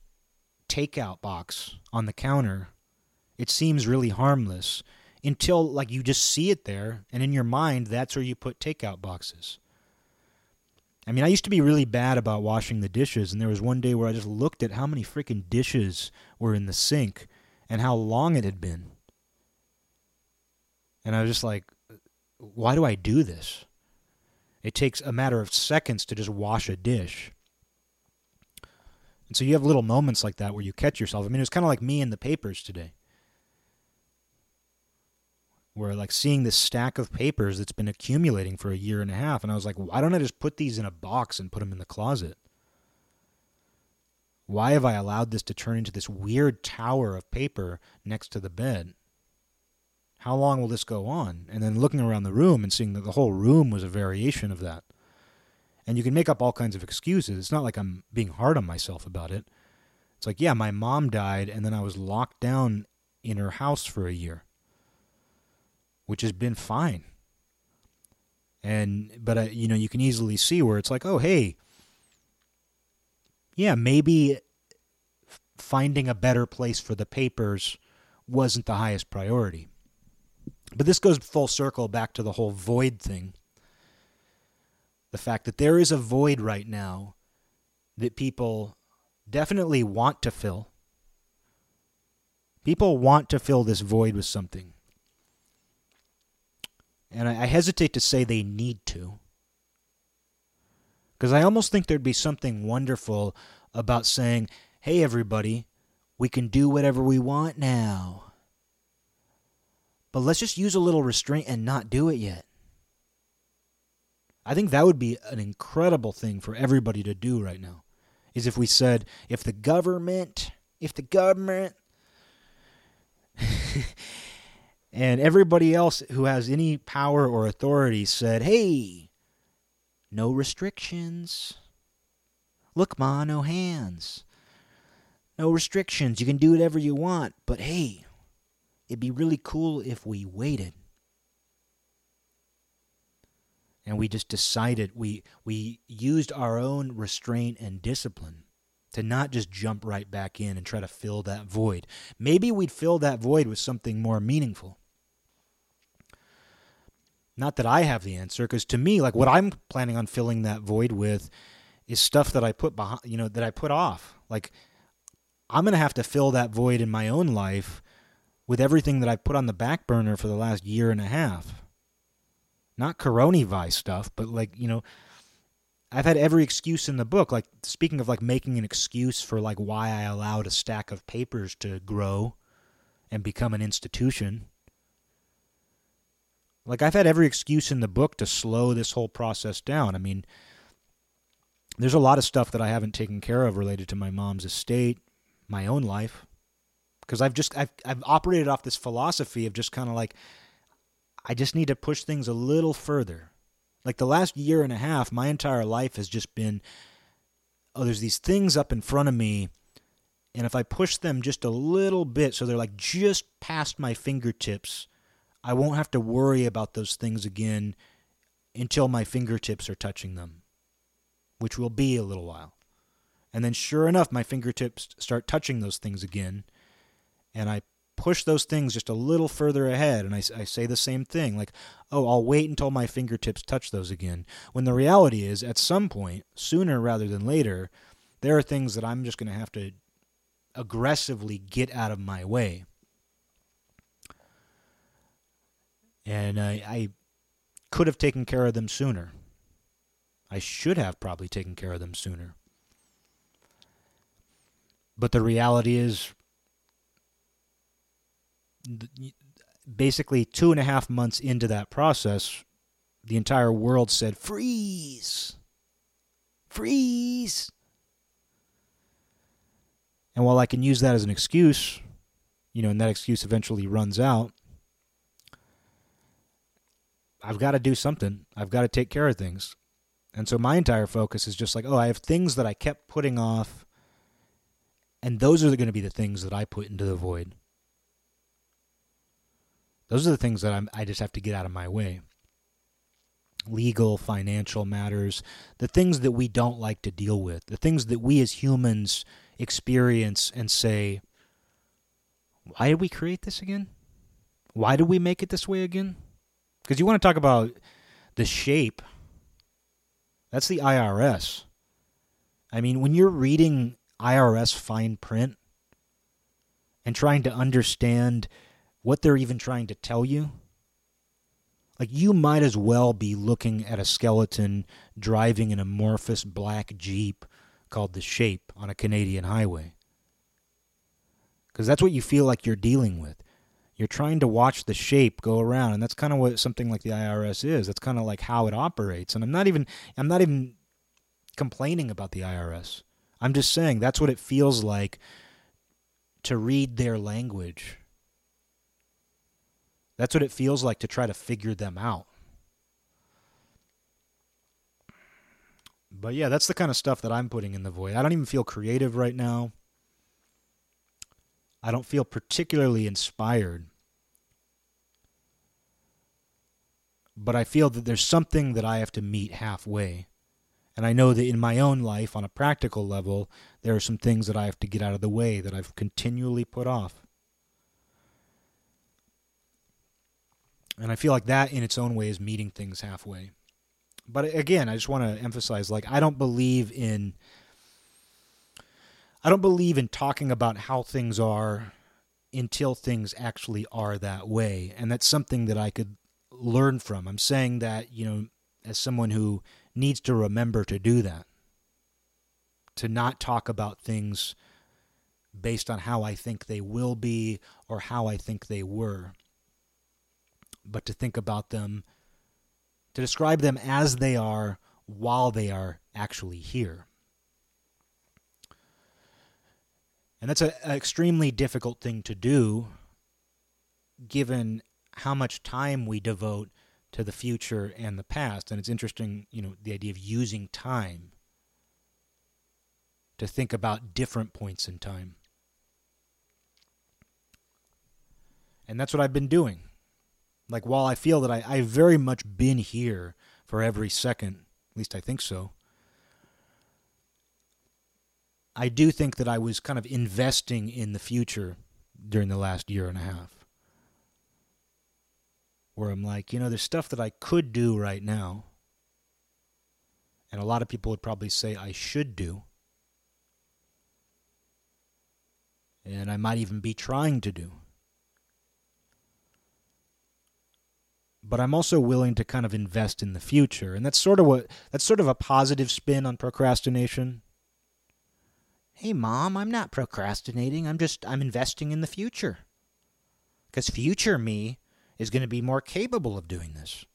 takeout box on the counter, it seems really harmless until like you just see it there and in your mind that's where you put takeout boxes. I mean, I used to be really bad about washing the dishes, and there was one day where I just looked at how many freaking dishes were in the sink and how long it had been. And I was just like, why do I do this? It takes a matter of seconds to just wash a dish. And so you have little moments like that where you catch yourself. I mean, it was kind of like me in the papers today where like seeing this stack of papers that's been accumulating for a year and a half and i was like why don't i just put these in a box and put them in the closet why have i allowed this to turn into this weird tower of paper next to the bed how long will this go on and then looking around the room and seeing that the whole room was a variation of that and you can make up all kinds of excuses it's not like i'm being hard on myself about it it's like yeah my mom died and then i was locked down in her house for a year which has been fine. And but you know you can easily see where it's like, oh hey, yeah, maybe finding a better place for the papers wasn't the highest priority. But this goes full circle back to the whole void thing. The fact that there is a void right now that people definitely want to fill. People want to fill this void with something. And I, hesitate to say they need to. Because I almost think there'd be something wonderful about saying, hey, everybody, we can do whatever we want now. But let's just use a little restraint and not do it yet. I think that would be an incredible thing for everybody to do right now. Is if we said, if the government, if the government And everybody else who has any power or authority said, hey, no restrictions. Look, Ma, no hands. No restrictions. You can do whatever you want. But hey, it'd be really cool if we waited. And we just decided, we, we used our own restraint and discipline to not just jump right back in and try to fill that void. Maybe we'd fill that void with something more meaningful. Not that I have the answer, because to me, like what I'm planning on filling that void with is stuff that I put behind, you know, that I put off. Like I'm gonna have to fill that void in my own life with everything that I've put on the back burner for the last year and a half. Not coronavirus stuff, but like you know, I've had every excuse in the book. Like speaking of like making an excuse for like why I allowed a stack of papers to grow and become an institution. Like I've had every excuse in the book to slow this whole process down. I mean, there's a lot of stuff that I haven't taken care of related to my mom's estate, my own life, because I've just I've I've operated off this philosophy of just kind of like I just need to push things a little further. Like the last year and a half, my entire life has just been oh, there's these things up in front of me and if I push them just a little bit so they're like just past my fingertips, I won't have to worry about those things again until my fingertips are touching them, which will be a little while. And then, sure enough, my fingertips start touching those things again, and I push those things just a little further ahead. And I, I say the same thing like, oh, I'll wait until my fingertips touch those again. When the reality is, at some point, sooner rather than later, there are things that I'm just going to have to aggressively get out of my way. and I, I could have taken care of them sooner. I should have probably taken care of them sooner. But the reality is, basically, two and a half months into that process, the entire world said, freeze! Freeze! And while I can use that as an excuse, you know, and that excuse eventually runs out, I've got to do something. I've got to take care of things. And so my entire focus is just like, oh, I have things that I kept putting off, and those are going to be the things that I put into the void. Those are the things that I'm, I just have to get out of my way. Legal, financial matters, the things that we don't like to deal with, the things that we as humans experience and say, why did we create this again? Why did we make it this way again? Because you want to talk about the shape. That's the IRS. I mean, when you're reading IRS fine print and trying to understand what they're even trying to tell you, like you might as well be looking at a skeleton driving an amorphous black Jeep called the Shape on a Canadian highway. Because that's what you feel like you're dealing with. You're trying to watch the shape go around, and that's kind of what something like the IRS is. That's kind of like how it operates. And I'm not even I'm not even complaining about the IRS. I'm just saying that's what it feels like to read their language. That's what it feels like to try to figure them out. But yeah, that's the kind of stuff that I'm putting in the void. I don't even feel creative right now. I don't feel particularly inspired. But I feel that there's something that I have to meet halfway. And I know that in my own life, on a practical level, there are some things that I have to get out of the way that I've continually put off. And I feel like that in its own way is meeting things halfway but again, I just want to emphasize like I don't believe in I don't believe in talking about how things are until things actually are that way. And that's something that I could learn from. I'm saying that, you know, as someone who needs to remember to do that. To not talk about things based on how I think they will be or how I think they were, but to think about them to describe them as they are while they are actually here. And that's an extremely difficult thing to do given how much time we devote to the future and the past. And it's interesting, you know, the idea of using time to think about different points in time. And that's what I've been doing. Like while I feel that I, I've very much been here for every second, at least I think so. I do think that I was kind of investing in the future during the last year and a half. Where I'm like, you know, there's stuff that I could do right now. And a lot of people would probably say I should do. And I might even be trying to do. But I'm also willing to kind of invest in the future. And that's sort of what that's sort of a positive spin on procrastination. Hey mom, I'm not procrastinating. I'm just I'm investing in the future. Cuz future me is going to be more capable of doing this.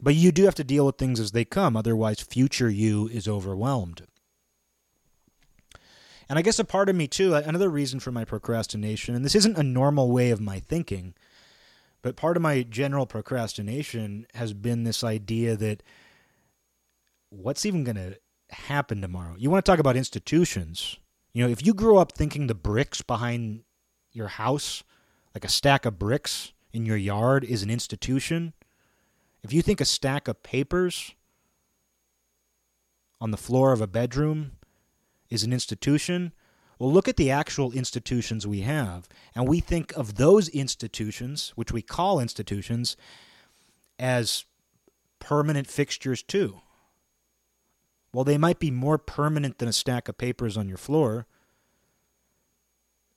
But you do have to deal with things as they come, otherwise future you is overwhelmed. And I guess a part of me too, another reason for my procrastination, and this isn't a normal way of my thinking, but part of my general procrastination has been this idea that what's even going to happen tomorrow? You want to talk about institutions. You know, if you grew up thinking the bricks behind your house, like a stack of bricks in your yard, is an institution, if you think a stack of papers on the floor of a bedroom is an institution, well, look at the actual institutions we have, and we think of those institutions, which we call institutions, as permanent fixtures too. Well, they might be more permanent than a stack of papers on your floor.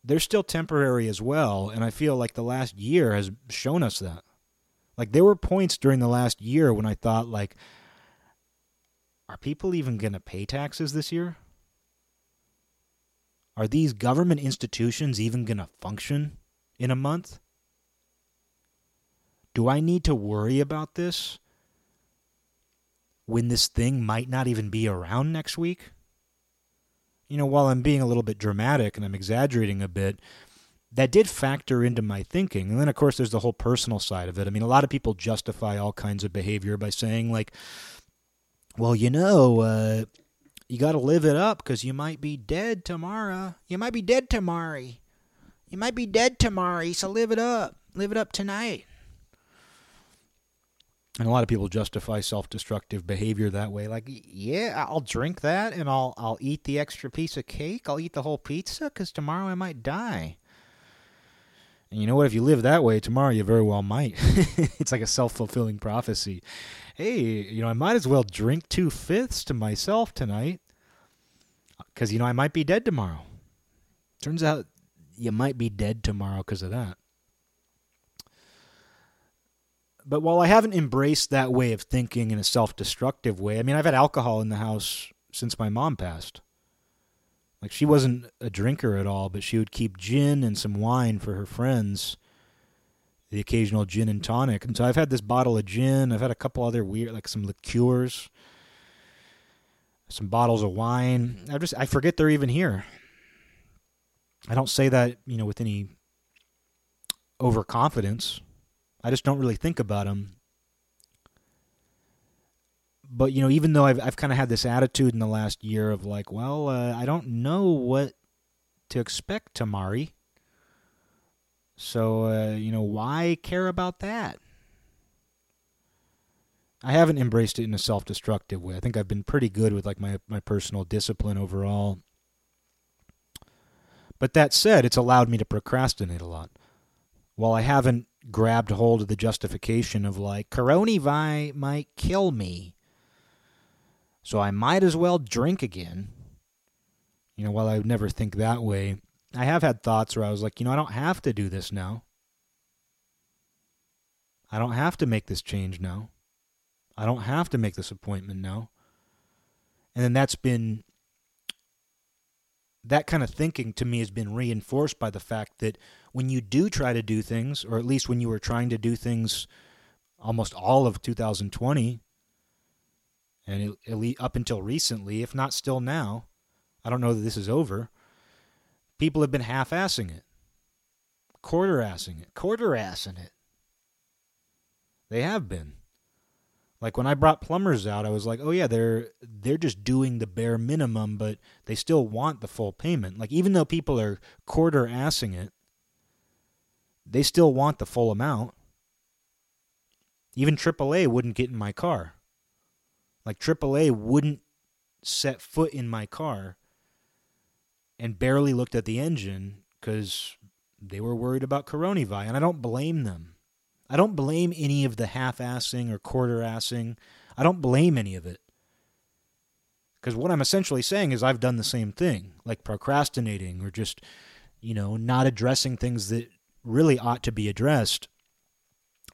They're still temporary as well, and I feel like the last year has shown us that. Like there were points during the last year when I thought like are people even going to pay taxes this year? Are these government institutions even going to function in a month? Do I need to worry about this when this thing might not even be around next week? You know, while I'm being a little bit dramatic and I'm exaggerating a bit, that did factor into my thinking. And then, of course, there's the whole personal side of it. I mean, a lot of people justify all kinds of behavior by saying, like, well, you know, uh, you got to live it up because you might be dead tomorrow. You might be dead tomorrow. You might be dead tomorrow, so live it up. Live it up tonight. And a lot of people justify self-destructive behavior that way. Like, yeah, I'll drink that, and I'll I'll eat the extra piece of cake. I'll eat the whole pizza because tomorrow I might die. And you know what? If you live that way, tomorrow you very well might. it's like a self fulfilling prophecy. Hey, you know, I might as well drink two fifths to myself tonight because, you know, I might be dead tomorrow. Turns out you might be dead tomorrow because of that. But while I haven't embraced that way of thinking in a self destructive way, I mean, I've had alcohol in the house since my mom passed. Like, she wasn't a drinker at all, but she would keep gin and some wine for her friends, the occasional gin and tonic. And so I've had this bottle of gin. I've had a couple other weird, like some liqueurs, some bottles of wine. I just, I forget they're even here. I don't say that, you know, with any overconfidence. I just don't really think about them. But you know, even though I've I've kind of had this attitude in the last year of like, well, uh, I don't know what to expect tomorrow. So uh, you know, why care about that? I haven't embraced it in a self-destructive way. I think I've been pretty good with like my my personal discipline overall. But that said, it's allowed me to procrastinate a lot. While I haven't grabbed hold of the justification of like coronavirus might kill me so i might as well drink again you know while i would never think that way i have had thoughts where i was like you know i don't have to do this now. I don't have to make this change now. I don't have to make this appointment now. And then that's been that kind of thinking to me has been reinforced by the fact that when you do try to do things, or at least when you were trying to do things almost all of 2020, and it, up until recently, if not still now, I don't know that this is over, people have been half assing it, quarter assing it, quarter assing it. They have been. Like when I brought plumbers out, I was like, "Oh yeah, they're they're just doing the bare minimum, but they still want the full payment. Like even though people are quarter assing it, they still want the full amount. Even AAA wouldn't get in my car. Like AAA wouldn't set foot in my car and barely looked at the engine because they were worried about coronavirus, and I don't blame them. I don't blame any of the half assing or quarter assing. I don't blame any of it. Because what I'm essentially saying is I've done the same thing, like procrastinating or just, you know, not addressing things that really ought to be addressed.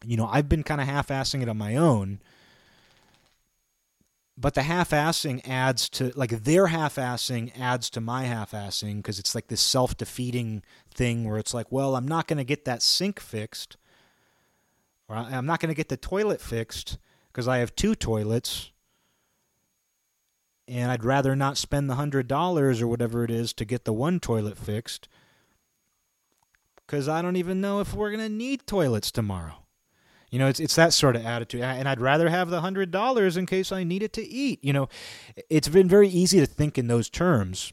You know, I've been kind of half assing it on my own. But the half assing adds to, like, their half assing adds to my half assing because it's like this self defeating thing where it's like, well, I'm not going to get that sink fixed or I'm not going to get the toilet fixed because I have two toilets and I'd rather not spend the hundred dollars or whatever it is to get the one toilet fixed because I don't even know if we're gonna need toilets tomorrow. You know, it's it's that sort of attitude, and I'd rather have the hundred dollars in case I need it to eat. You know, it's been very easy to think in those terms.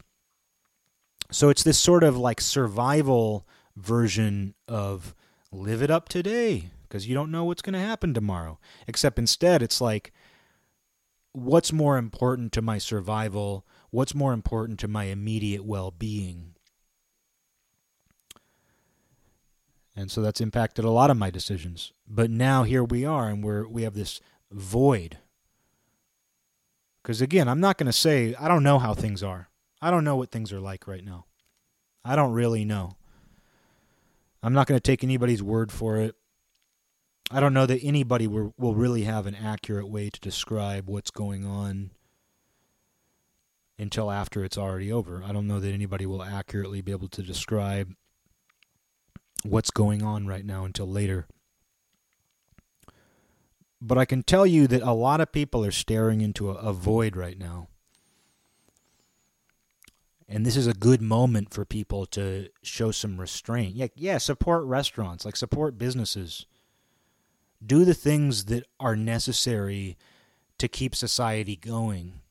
So it's this sort of like survival version of live it up today because you don't know what's going to happen tomorrow. Except instead, it's like, what's more important to my survival? What's more important to my immediate well being? And so that's impacted a lot of my decisions. But now here we are, and we're, we have this void. Because again, I'm not going to say, I don't know how things are. I don't know what things are like right now. I don't really know. I'm not going to take anybody's word for it. I don't know that anybody will, will really have an accurate way to describe what's going on until after it's already over. I don't know that anybody will accurately be able to describe what's going on right now until later. But I can tell you that a lot of people are staring into a, a void right now. And this is a good moment for people to show some restraint. Yeah, yeah, support restaurants, like support businesses. Do the things that are necessary to keep society going.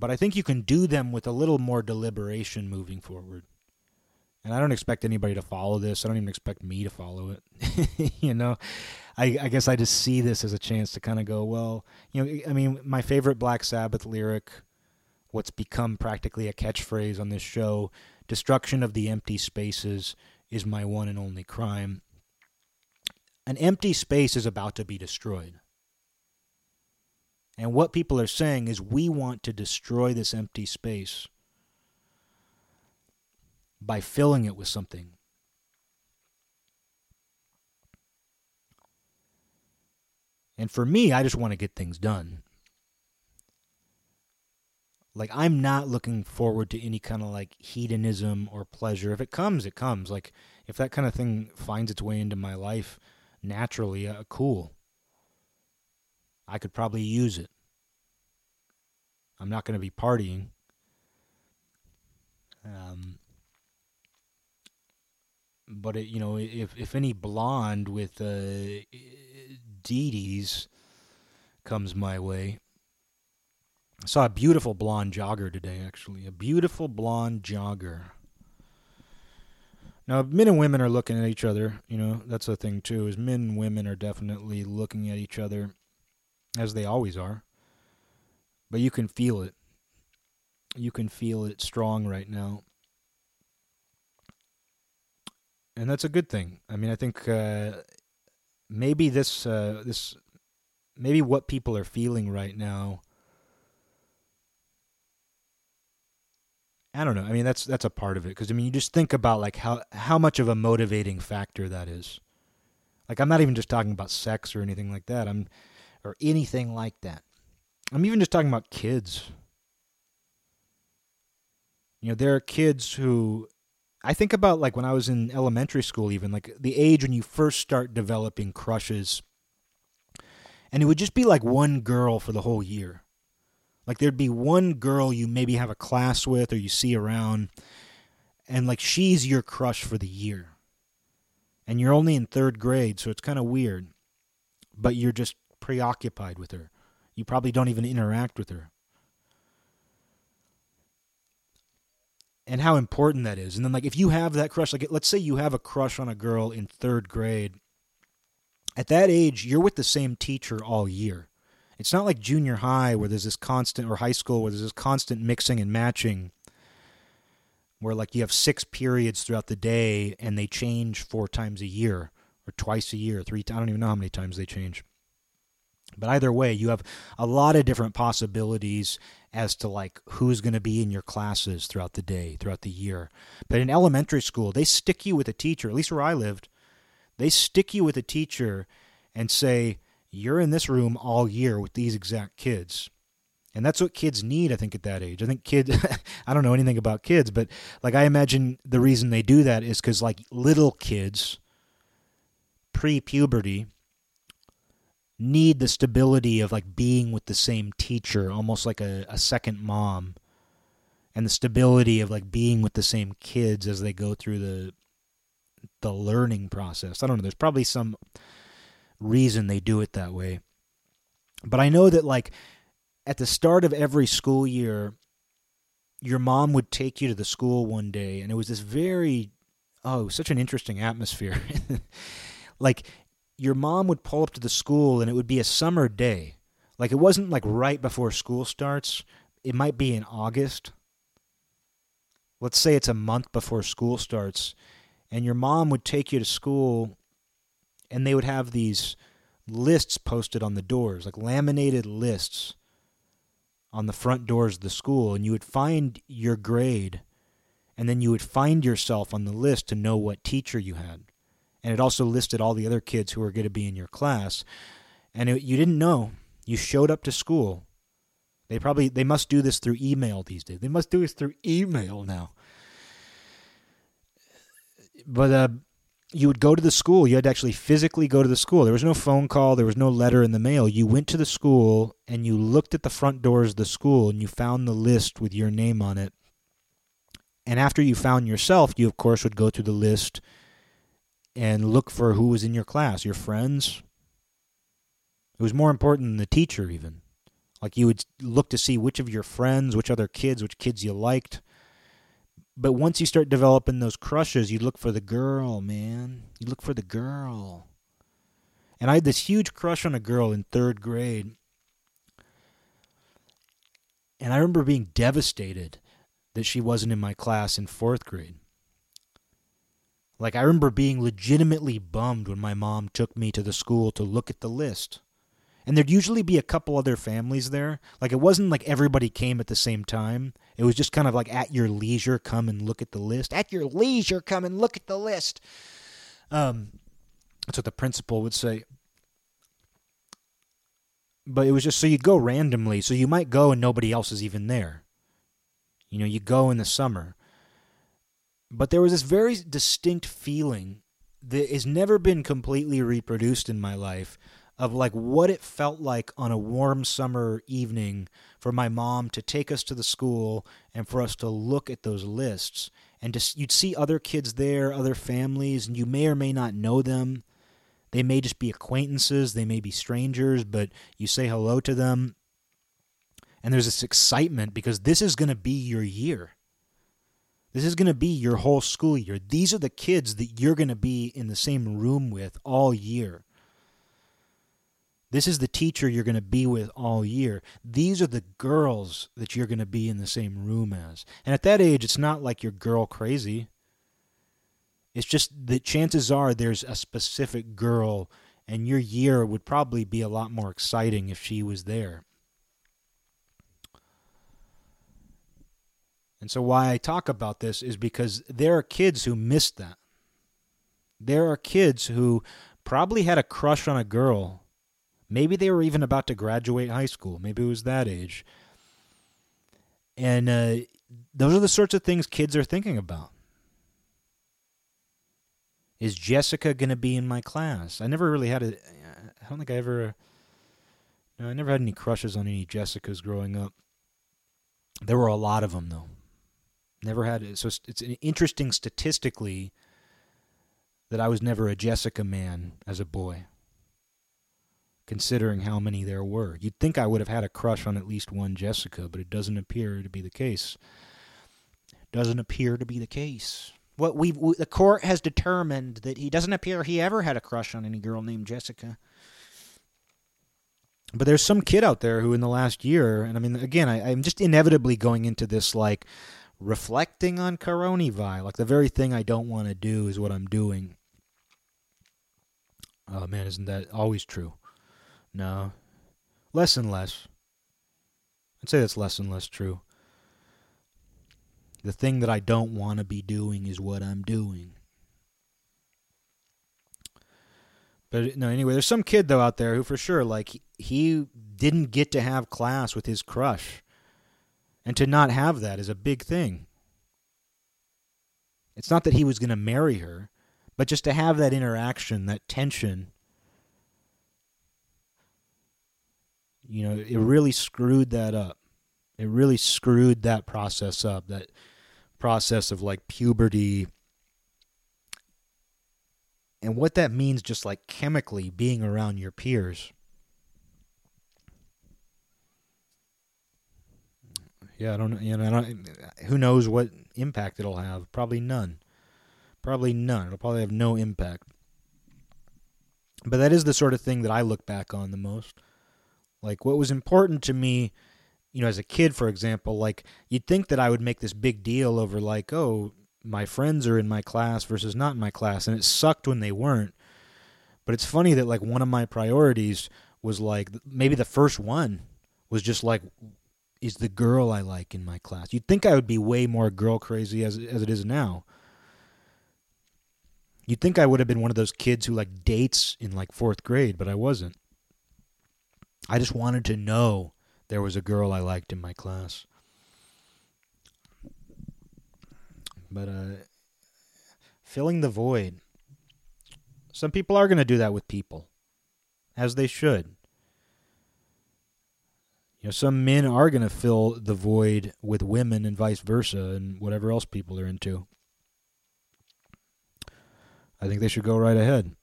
But I think you can do them with a little more deliberation moving forward and I don't expect anybody to follow this. I don't even expect me to follow it. you know, I, I, guess I just see this as a chance to kind of go, well, you know, I mean, my favorite Black Sabbath lyric, what's become practically a catchphrase on this show, destruction of the empty spaces is my one and only crime. An empty space is about to be destroyed. And what people are saying is, we want to destroy this empty space by filling it with something. And for me, I just want to get things done. Like, I'm not looking forward to any kind of like hedonism or pleasure. If it comes, it comes. Like, if that kind of thing finds its way into my life naturally, uh, cool. I could probably use it. I'm not going to be partying. Um, but it, you know, if if any blonde with uh, DDs comes my way, I saw a beautiful blonde jogger today. Actually, a beautiful blonde jogger. Now, men and women are looking at each other. You know, that's the thing too. Is men and women are definitely looking at each other, as they always are. But you can feel it. You can feel it strong right now and that's a good thing. I mean, I think uh, maybe this uh, this maybe what people are feeling right now. I don't know. I mean, that's that's a part of it because I mean, you just think about like how how much of a motivating factor that is. Like, I'm not even just talking about sex or anything like that. I'm or anything like that. I'm even just talking about kids. You know, there are kids who I think about like when I was in elementary school, even like the age when you first start developing crushes, and it would just be like one girl for the whole year. Like there'd be one girl you maybe have a class with or you see around, and like she's your crush for the year. And you're only in third grade, so it's kind of weird, but you're just preoccupied with her. You probably don't even interact with her. and how important that is. And then like if you have that crush, like let's say you have a crush on a girl in third grade, at that age you're with the same teacher all year. It's not like junior high where there's this constant or high school where there's this constant mixing and matching where like you have six periods throughout the day and they change four times a year or twice a year, three I don't even know how many times they change. But either way, you have a lot of different possibilities as to like who's going to be in your classes throughout the day, throughout the year. But in elementary school, they stick you with a teacher, at least where I lived. They stick you with a teacher and say, you're in this room all year with these exact kids. And that's what kids need, I think, at that age. I think kids, I don't know anything about kids, but like I imagine the reason they do that is because like little kids, pre puberty, need the stability of like being with the same teacher, almost like a, a second mom, and the stability of like being with the same kids as they go through the the learning process. I don't know. There's probably some reason they do it that way, but I know that like at the start of every school year, your mom would take you to the school one day, and it was this very oh such an interesting atmosphere. like your mom would pull up to the school and it would be a summer day. Like it wasn't like right before school starts. It might be in August. Let's say it's a month before school starts and your mom would take you to school and they would have these lists posted on the doors, like laminated lists on the front doors of the school and you would find your grade and then you would find yourself on the list to know what teacher you had and it also listed all the other kids who were going to be in your class. And it, you didn't know. You showed up to school. They probably they must do this through email these days. They must do this through email now. But uh, you would go to the school. You had to actually physically go to the school. There was no phone call. There was no letter in the mail. You went to the school and you looked at the front doors of the school and you found the list with your name on it. And after you found yourself, you of course would go through the list and look for who was in your class, your friends. It was more important than the teacher, even. Like you would look to see which of your friends, which other kids, which kids you liked. But once you start developing those crushes, you look for the girl, man. You look for the girl. And I had this huge crush on a girl in third grade. And I remember being devastated that she wasn't in my class in fourth grade. Like, I remember being legitimately bummed when my mom took me to the school to look at the list. And there'd usually be a couple other families there. Like, it wasn't like everybody came at the same time. It was just kind of like at your leisure, come and look at the list. At your leisure, come and look at the list. Um, that's what the principal would say. But it was just so you'd go randomly. So you might go and nobody else is even there. You know, you go in the summer. But there was this very distinct feeling that has never been completely reproduced in my life of like what it felt like on a warm summer evening for my mom to take us to the school and for us to look at those lists and just you'd see other kids there other families and you may or may not know them. They may just be acquaintances they may be strangers but you say hello to them. And there's this excitement because this is going to be your year this is going to be your whole school year. These are the kids that you're going to be in the same room with all year. This is the teacher you're going to be with all year. These are the girls that you're going to be in the same room as. And at that age, it's not like you're girl crazy. It's just that chances are there's a specific girl, and your year would probably be a lot more exciting if she was there. And so, why I talk about this is because there are kids who missed that. There are kids who probably had a crush on a girl. Maybe they were even about to graduate high school. Maybe it was that age. And uh, those are the sorts of things kids are thinking about. Is Jessica going to be in my class? I never really had a. I don't think I ever. No, I never had any crushes on any Jessicas growing up. There were a lot of them, though. Never had it. So it's, it's interesting statistically that I was never a Jessica man as a boy, considering how many there were. You'd think I would have had a crush on at least one Jessica, but it doesn't appear to be the case. Doesn't appear to be the case. What we, the court has determined that he doesn't appear he ever had a crush on any girl named Jessica. But there's some kid out there who, in the last year, and I mean, again, I, I'm just inevitably going into this like reflecting on coronavirus. Like the very thing I don't want to do is what I'm doing. Oh man, isn't that always true? No. Less and less. I'd say that's less and less true. The thing that I don't want to be doing is what I'm doing. But no, anyway, there's some kid though out there who for sure like he didn't get to have class with his crush and to not have that is a big thing. It's not that he was going to marry her, but just to have that interaction, that tension. You know, it really screwed that up. It really screwed that process up, that process of like puberty. And what that means, just like chemically being around your peers. Yeah, I don't know. You know, don't, who knows what impact it'll have? Probably none. Probably none. It'll probably have no impact. But that is the sort of thing that I look back on the most. Like what was important to me, you know, as a kid, for example, like you'd think that I would make this big deal over like, oh, my friends are in my class versus not in my class, and it sucked when they weren't. But it's funny that like one of my priorities was like maybe the first one was just like is the girl I like in my class. You'd think I would be way more girl crazy as as it is now. You'd think I would have been one of those kids who like dates in like fourth grade, but I wasn't. I just wanted to know there was a girl I liked in my class. But uh, filling the void. Some people are going to do that with people, as they should. You know, some men are going to fill the void with women and vice versa and whatever else people are into. I think they should go right ahead.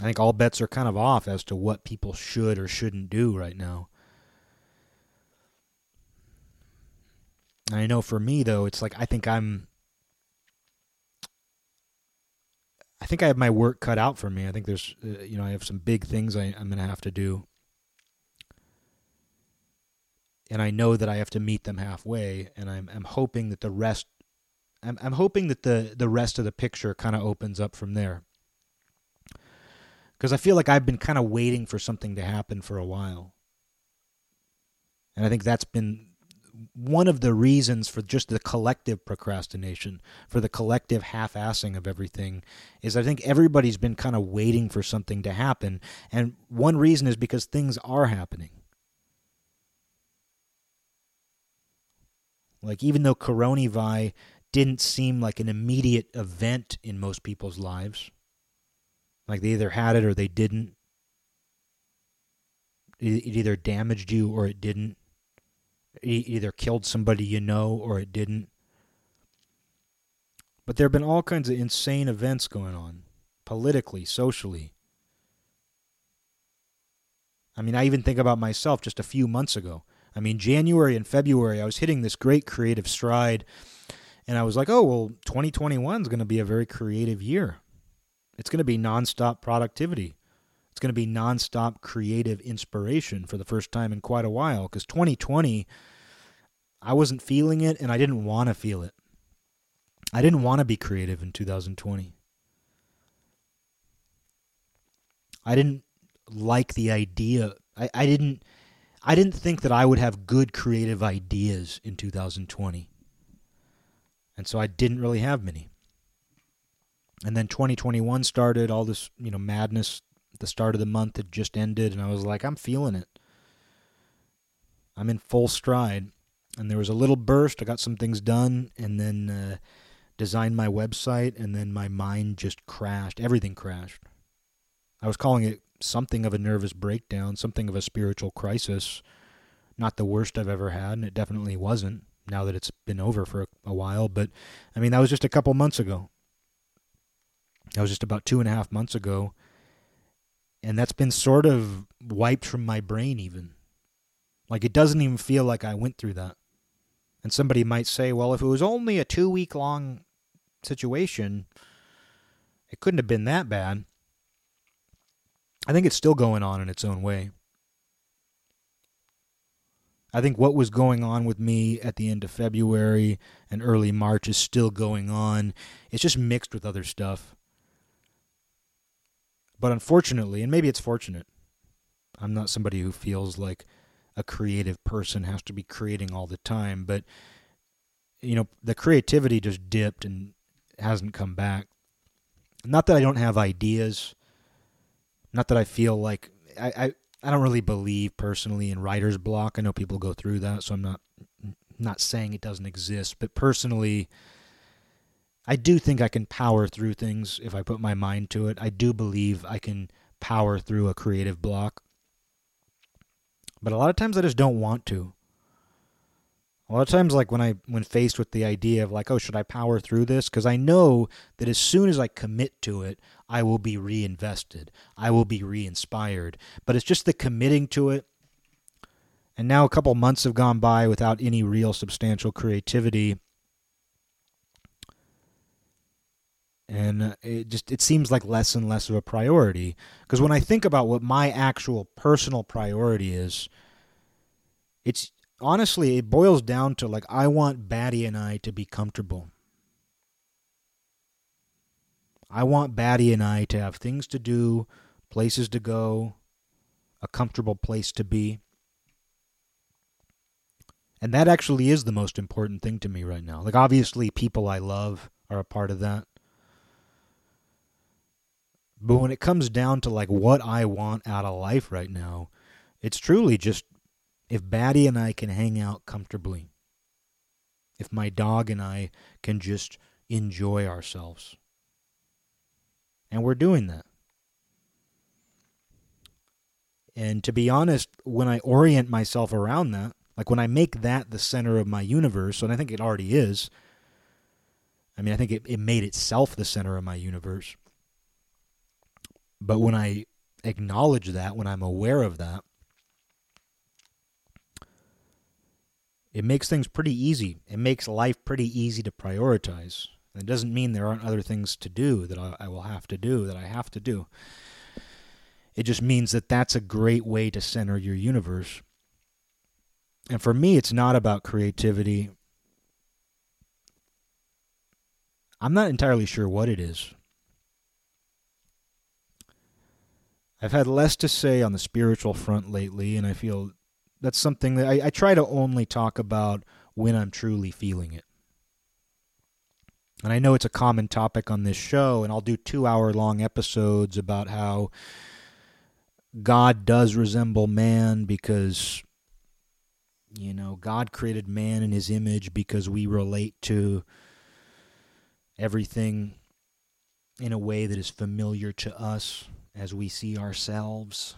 I think all bets are kind of off as to what people should or shouldn't do right now. I know for me though, it's like I think I'm I think I have my work cut out for me. I think there's uh, you know, I have some big things I, I'm going to have to do. And I know that I have to meet them halfway and I'm I'm hoping that the rest I'm I'm hoping that the the rest of the picture kind of opens up from there. Cuz I feel like I've been kind of waiting for something to happen for a while. And I think that's been one of the reasons for just the collective procrastination, for the collective half assing of everything, is I think everybody's been kind of waiting for something to happen. And one reason is because things are happening. Like, even though coronavirus didn't seem like an immediate event in most people's lives, like they either had it or they didn't, it either damaged you or it didn't It either killed somebody you know or it didn't. But there have been all kinds of insane events going on, politically, socially. I mean, I even think about myself just a few months ago. I mean, January and February, I was hitting this great creative stride, and I was like, oh, well, 2021 is going to be a very creative year. It's going to be nonstop productivity. It's going to be nonstop creative inspiration for the first time in quite a while because 2020, I wasn't feeling it and I didn't want to feel it. I didn't want to be creative in 2020. I didn't like the idea. I, I didn't I didn't think that I would have good creative ideas in 2020. And so I didn't really have many. And then 2021 started, all this, you know, madness the start of the month had just ended, and I was like, I'm feeling it. I'm in full stride. And there was a little burst. I got some things done, and then uh, designed my website, and then my mind just crashed. Everything crashed. I was calling it something of a nervous breakdown, something of a spiritual crisis. Not the worst I've ever had, and it definitely wasn't now that it's been over for a, a while. But I mean, that was just a couple months ago. That was just about two and a half months ago and that's been sort of wiped from my brain even like it doesn't even feel like i went through that and somebody might say well if it was only a two week long situation it couldn't have been that bad i think it's still going on in its own way I think what was going on with me at the end of February and early March is still going on. It's just mixed with other stuff. But unfortunately, and maybe it's fortunate, I'm not somebody who feels like a creative person has to be creating all the time, but you know, the creativity just dipped and hasn't come back. Not that I don't have ideas, not that I feel like I, I I don't really believe personally in writer's block. I know people go through that, so I'm not not saying it doesn't exist, but personally I do think I can power through things if I put my mind to it. I do believe I can power through a creative block. But a lot of times I just don't want to. A lot of times like when I when faced with the idea of like, oh, should I power through this? Because I know that as soon as I commit to it, I will be reinvested. I will be re-inspired. But it's just the committing to it. And now a couple months have gone by without any real substantial creativity and uh, it just it seems like less and less of a priority because when i think about what my actual personal priority is it's honestly it boils down to like i want batty and i to be comfortable i want batty and i to have things to do places to go a comfortable place to be and that actually is the most important thing to me right now like obviously people i love are a part of that But when it comes down to like what I want out of life right now, it's truly just if Batty and I can hang out comfortably. If my dog and I can just enjoy ourselves. And we're doing that. And to be honest, when I orient myself around that, like when I make that the center of my universe, and I think it already is, I mean, I think it, it made itself the center of my universe. But when I acknowledge that, when I'm aware of that, it makes things pretty easy. It makes life pretty easy to prioritize. It doesn't mean there aren't other things to do that I, I will have to do, that I have to do. It just means that that's a great way to center your universe. And for me, it's not about creativity. I'm not entirely sure what it is. I've had less to say on the spiritual front lately, and I feel that's something that I, I try to only talk about when I'm truly feeling it. And I know it's a common topic on this show, and I'll do two hour long episodes about how God does resemble man because, you know, God created man in his image because we relate to everything in a way that is familiar to us as we see ourselves.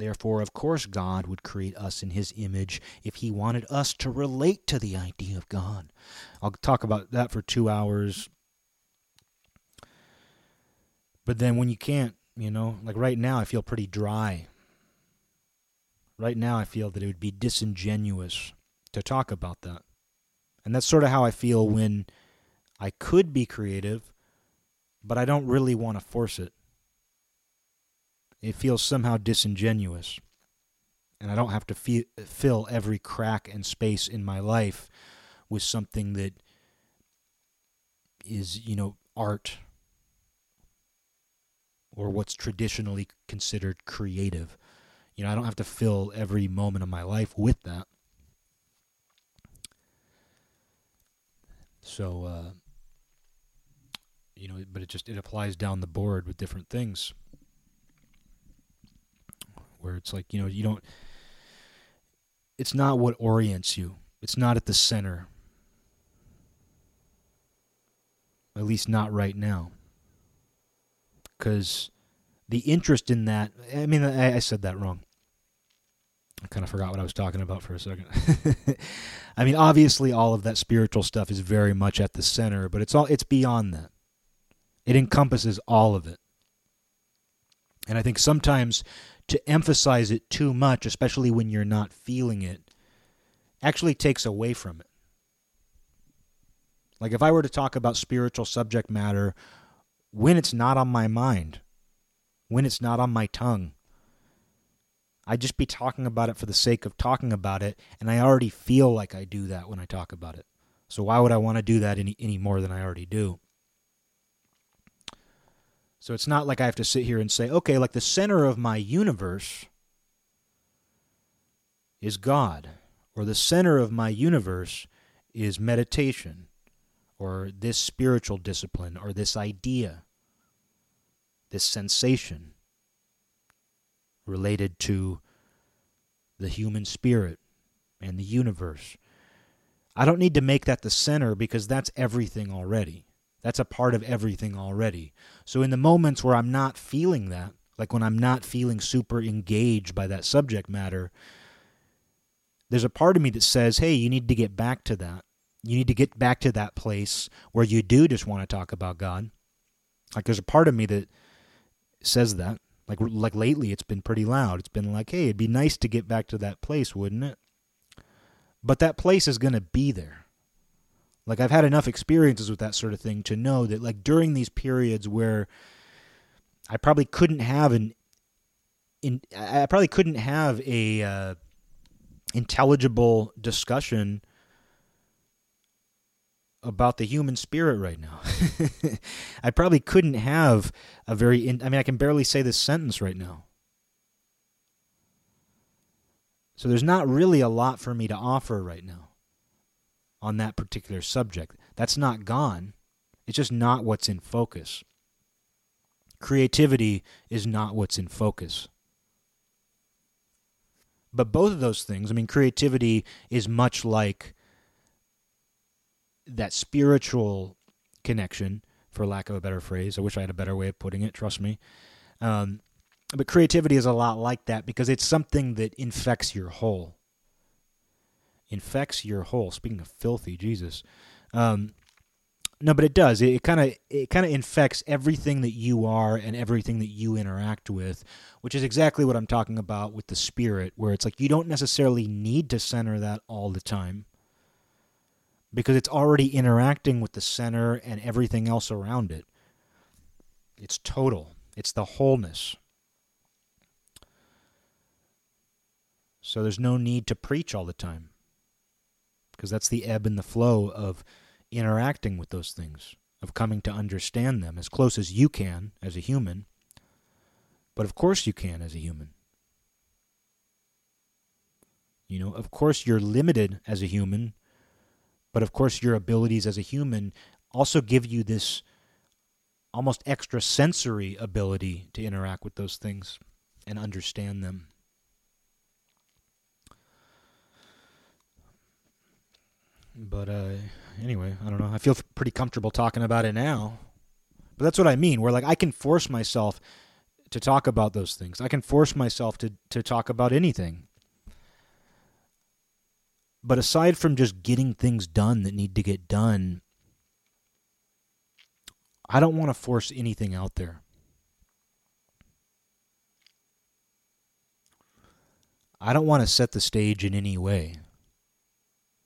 Therefore, of course, God would create us in His image if He wanted us to relate to the idea of God. I'll talk about that for two hours. But then when you can't you know, like right now, I feel pretty dry. Right now, I feel that it would be disingenuous to talk about that. And that's sort of how I feel when I could be creative, but I don't really want to force it. It feels somehow disingenuous. And I don't have to feel, fill every crack and space in my life with something that is, you know, art or what's traditionally considered creative. You know, I don't have to fill every moment of my life with that. So, uh, you know, but it just it applies down the board with different things. Where it's like, you know, you don't it's not what orients you. It's not at the center. At least not right now because the interest in that. I mean, I, I said that wrong. I kind of forgot what I was talking about for a second. I mean, obviously, all of that spiritual stuff is very much at the center, but it's all it's beyond that. It encompasses all of it. And I think sometimes to emphasize it too much, especially when you're not feeling it, actually takes away from it. Like if I were to talk about spiritual subject matter when it's not on my mind, when it's not on my tongue. I'd just be talking about it for the sake of talking about it, and I already feel like I do that when I talk about it. So why would I want to do that any, any more than I already do? So it's not like I have to sit here and say, okay, like the center of my universe is God, or the center of my universe is meditation, or this spiritual discipline or this idea, this sensation related to the human spirit and the universe. I don't need to make that the center because that's everything already. That's a part of everything already. So, in the moments where I'm not feeling that, like when I'm not feeling super engaged by that subject matter, there's a part of me that says, hey, you need to get back to that. You need to get back to that place where you do just want to talk about God. Like there's a part of me that says that. Like like lately it's been pretty loud. It's been like, "Hey, it'd be nice to get back to that place, wouldn't it?" But that place is going to be there. Like I've had enough experiences with that sort of thing to know that like during these periods where I probably couldn't have an in I probably couldn't have a uh, intelligible discussion about the human spirit right now. I probably couldn't have a very. In, I mean, I can barely say this sentence right now. So there's not really a lot for me to offer right now on that particular subject. That's not gone. It's just not what's in focus. creativity is not what's in focus. But both of those things, I mean, creativity is much like that spiritual connection, for lack of a better phrase. I wish I had a better way of putting it, trust me. Um, but creativity is a lot like that because it's something that infects your whole. Infects your whole. Speaking of filthy, Jesus. Um, no, but it does. It kind of it kind of infects everything that you are and everything that you interact with, which is exactly what I'm talking about with the spirit, where it's like you don't necessarily need to center that all the time because it's already interacting with the center and everything else around it. It's total. It's the wholeness. So there's no need to preach all the time because that's the ebb and the flow of interacting with those things, of coming to understand them as close as you can as a human. But of course you can as a human. You know, of course you're limited as a human, but of course your abilities as a human also give you this almost extra sensory ability to interact with those things and understand them. But uh, anyway, I don't know. I feel pretty comfortable talking about it now. But that's what I mean. Where like I can force myself to talk about those things. I can force myself to to talk about anything. But aside from just getting things done that need to get done, I don't want to force anything out there. I don't want to set the stage in any way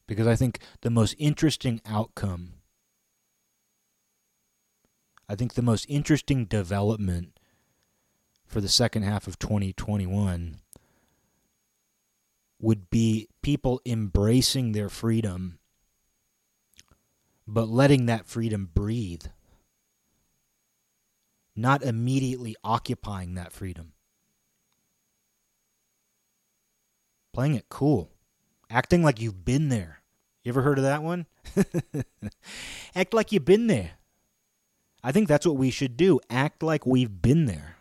because I think the most interesting outcome, I think the most interesting development for the second half of 2021 would be people embracing their freedom, but letting that freedom breathe, not immediately occupying that freedom. Playing it cool acting like you've been there. You ever heard of that one? Act like you've been there. I think that's what we should do. Act like we've been there.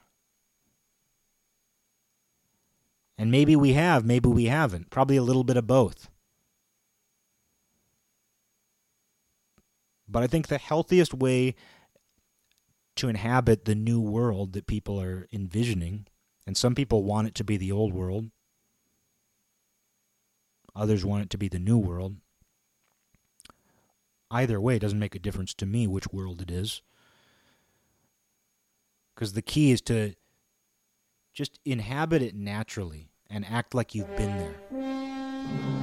And maybe we have, maybe we haven't. Probably a little bit of both. But I think the healthiest way to inhabit the new world that people are envisioning, and some people want it to be the old world, Others want it to be the new world. Either way, it doesn't make a difference to me which world it is. Because the key is to just inhabit it naturally and act like you've been there.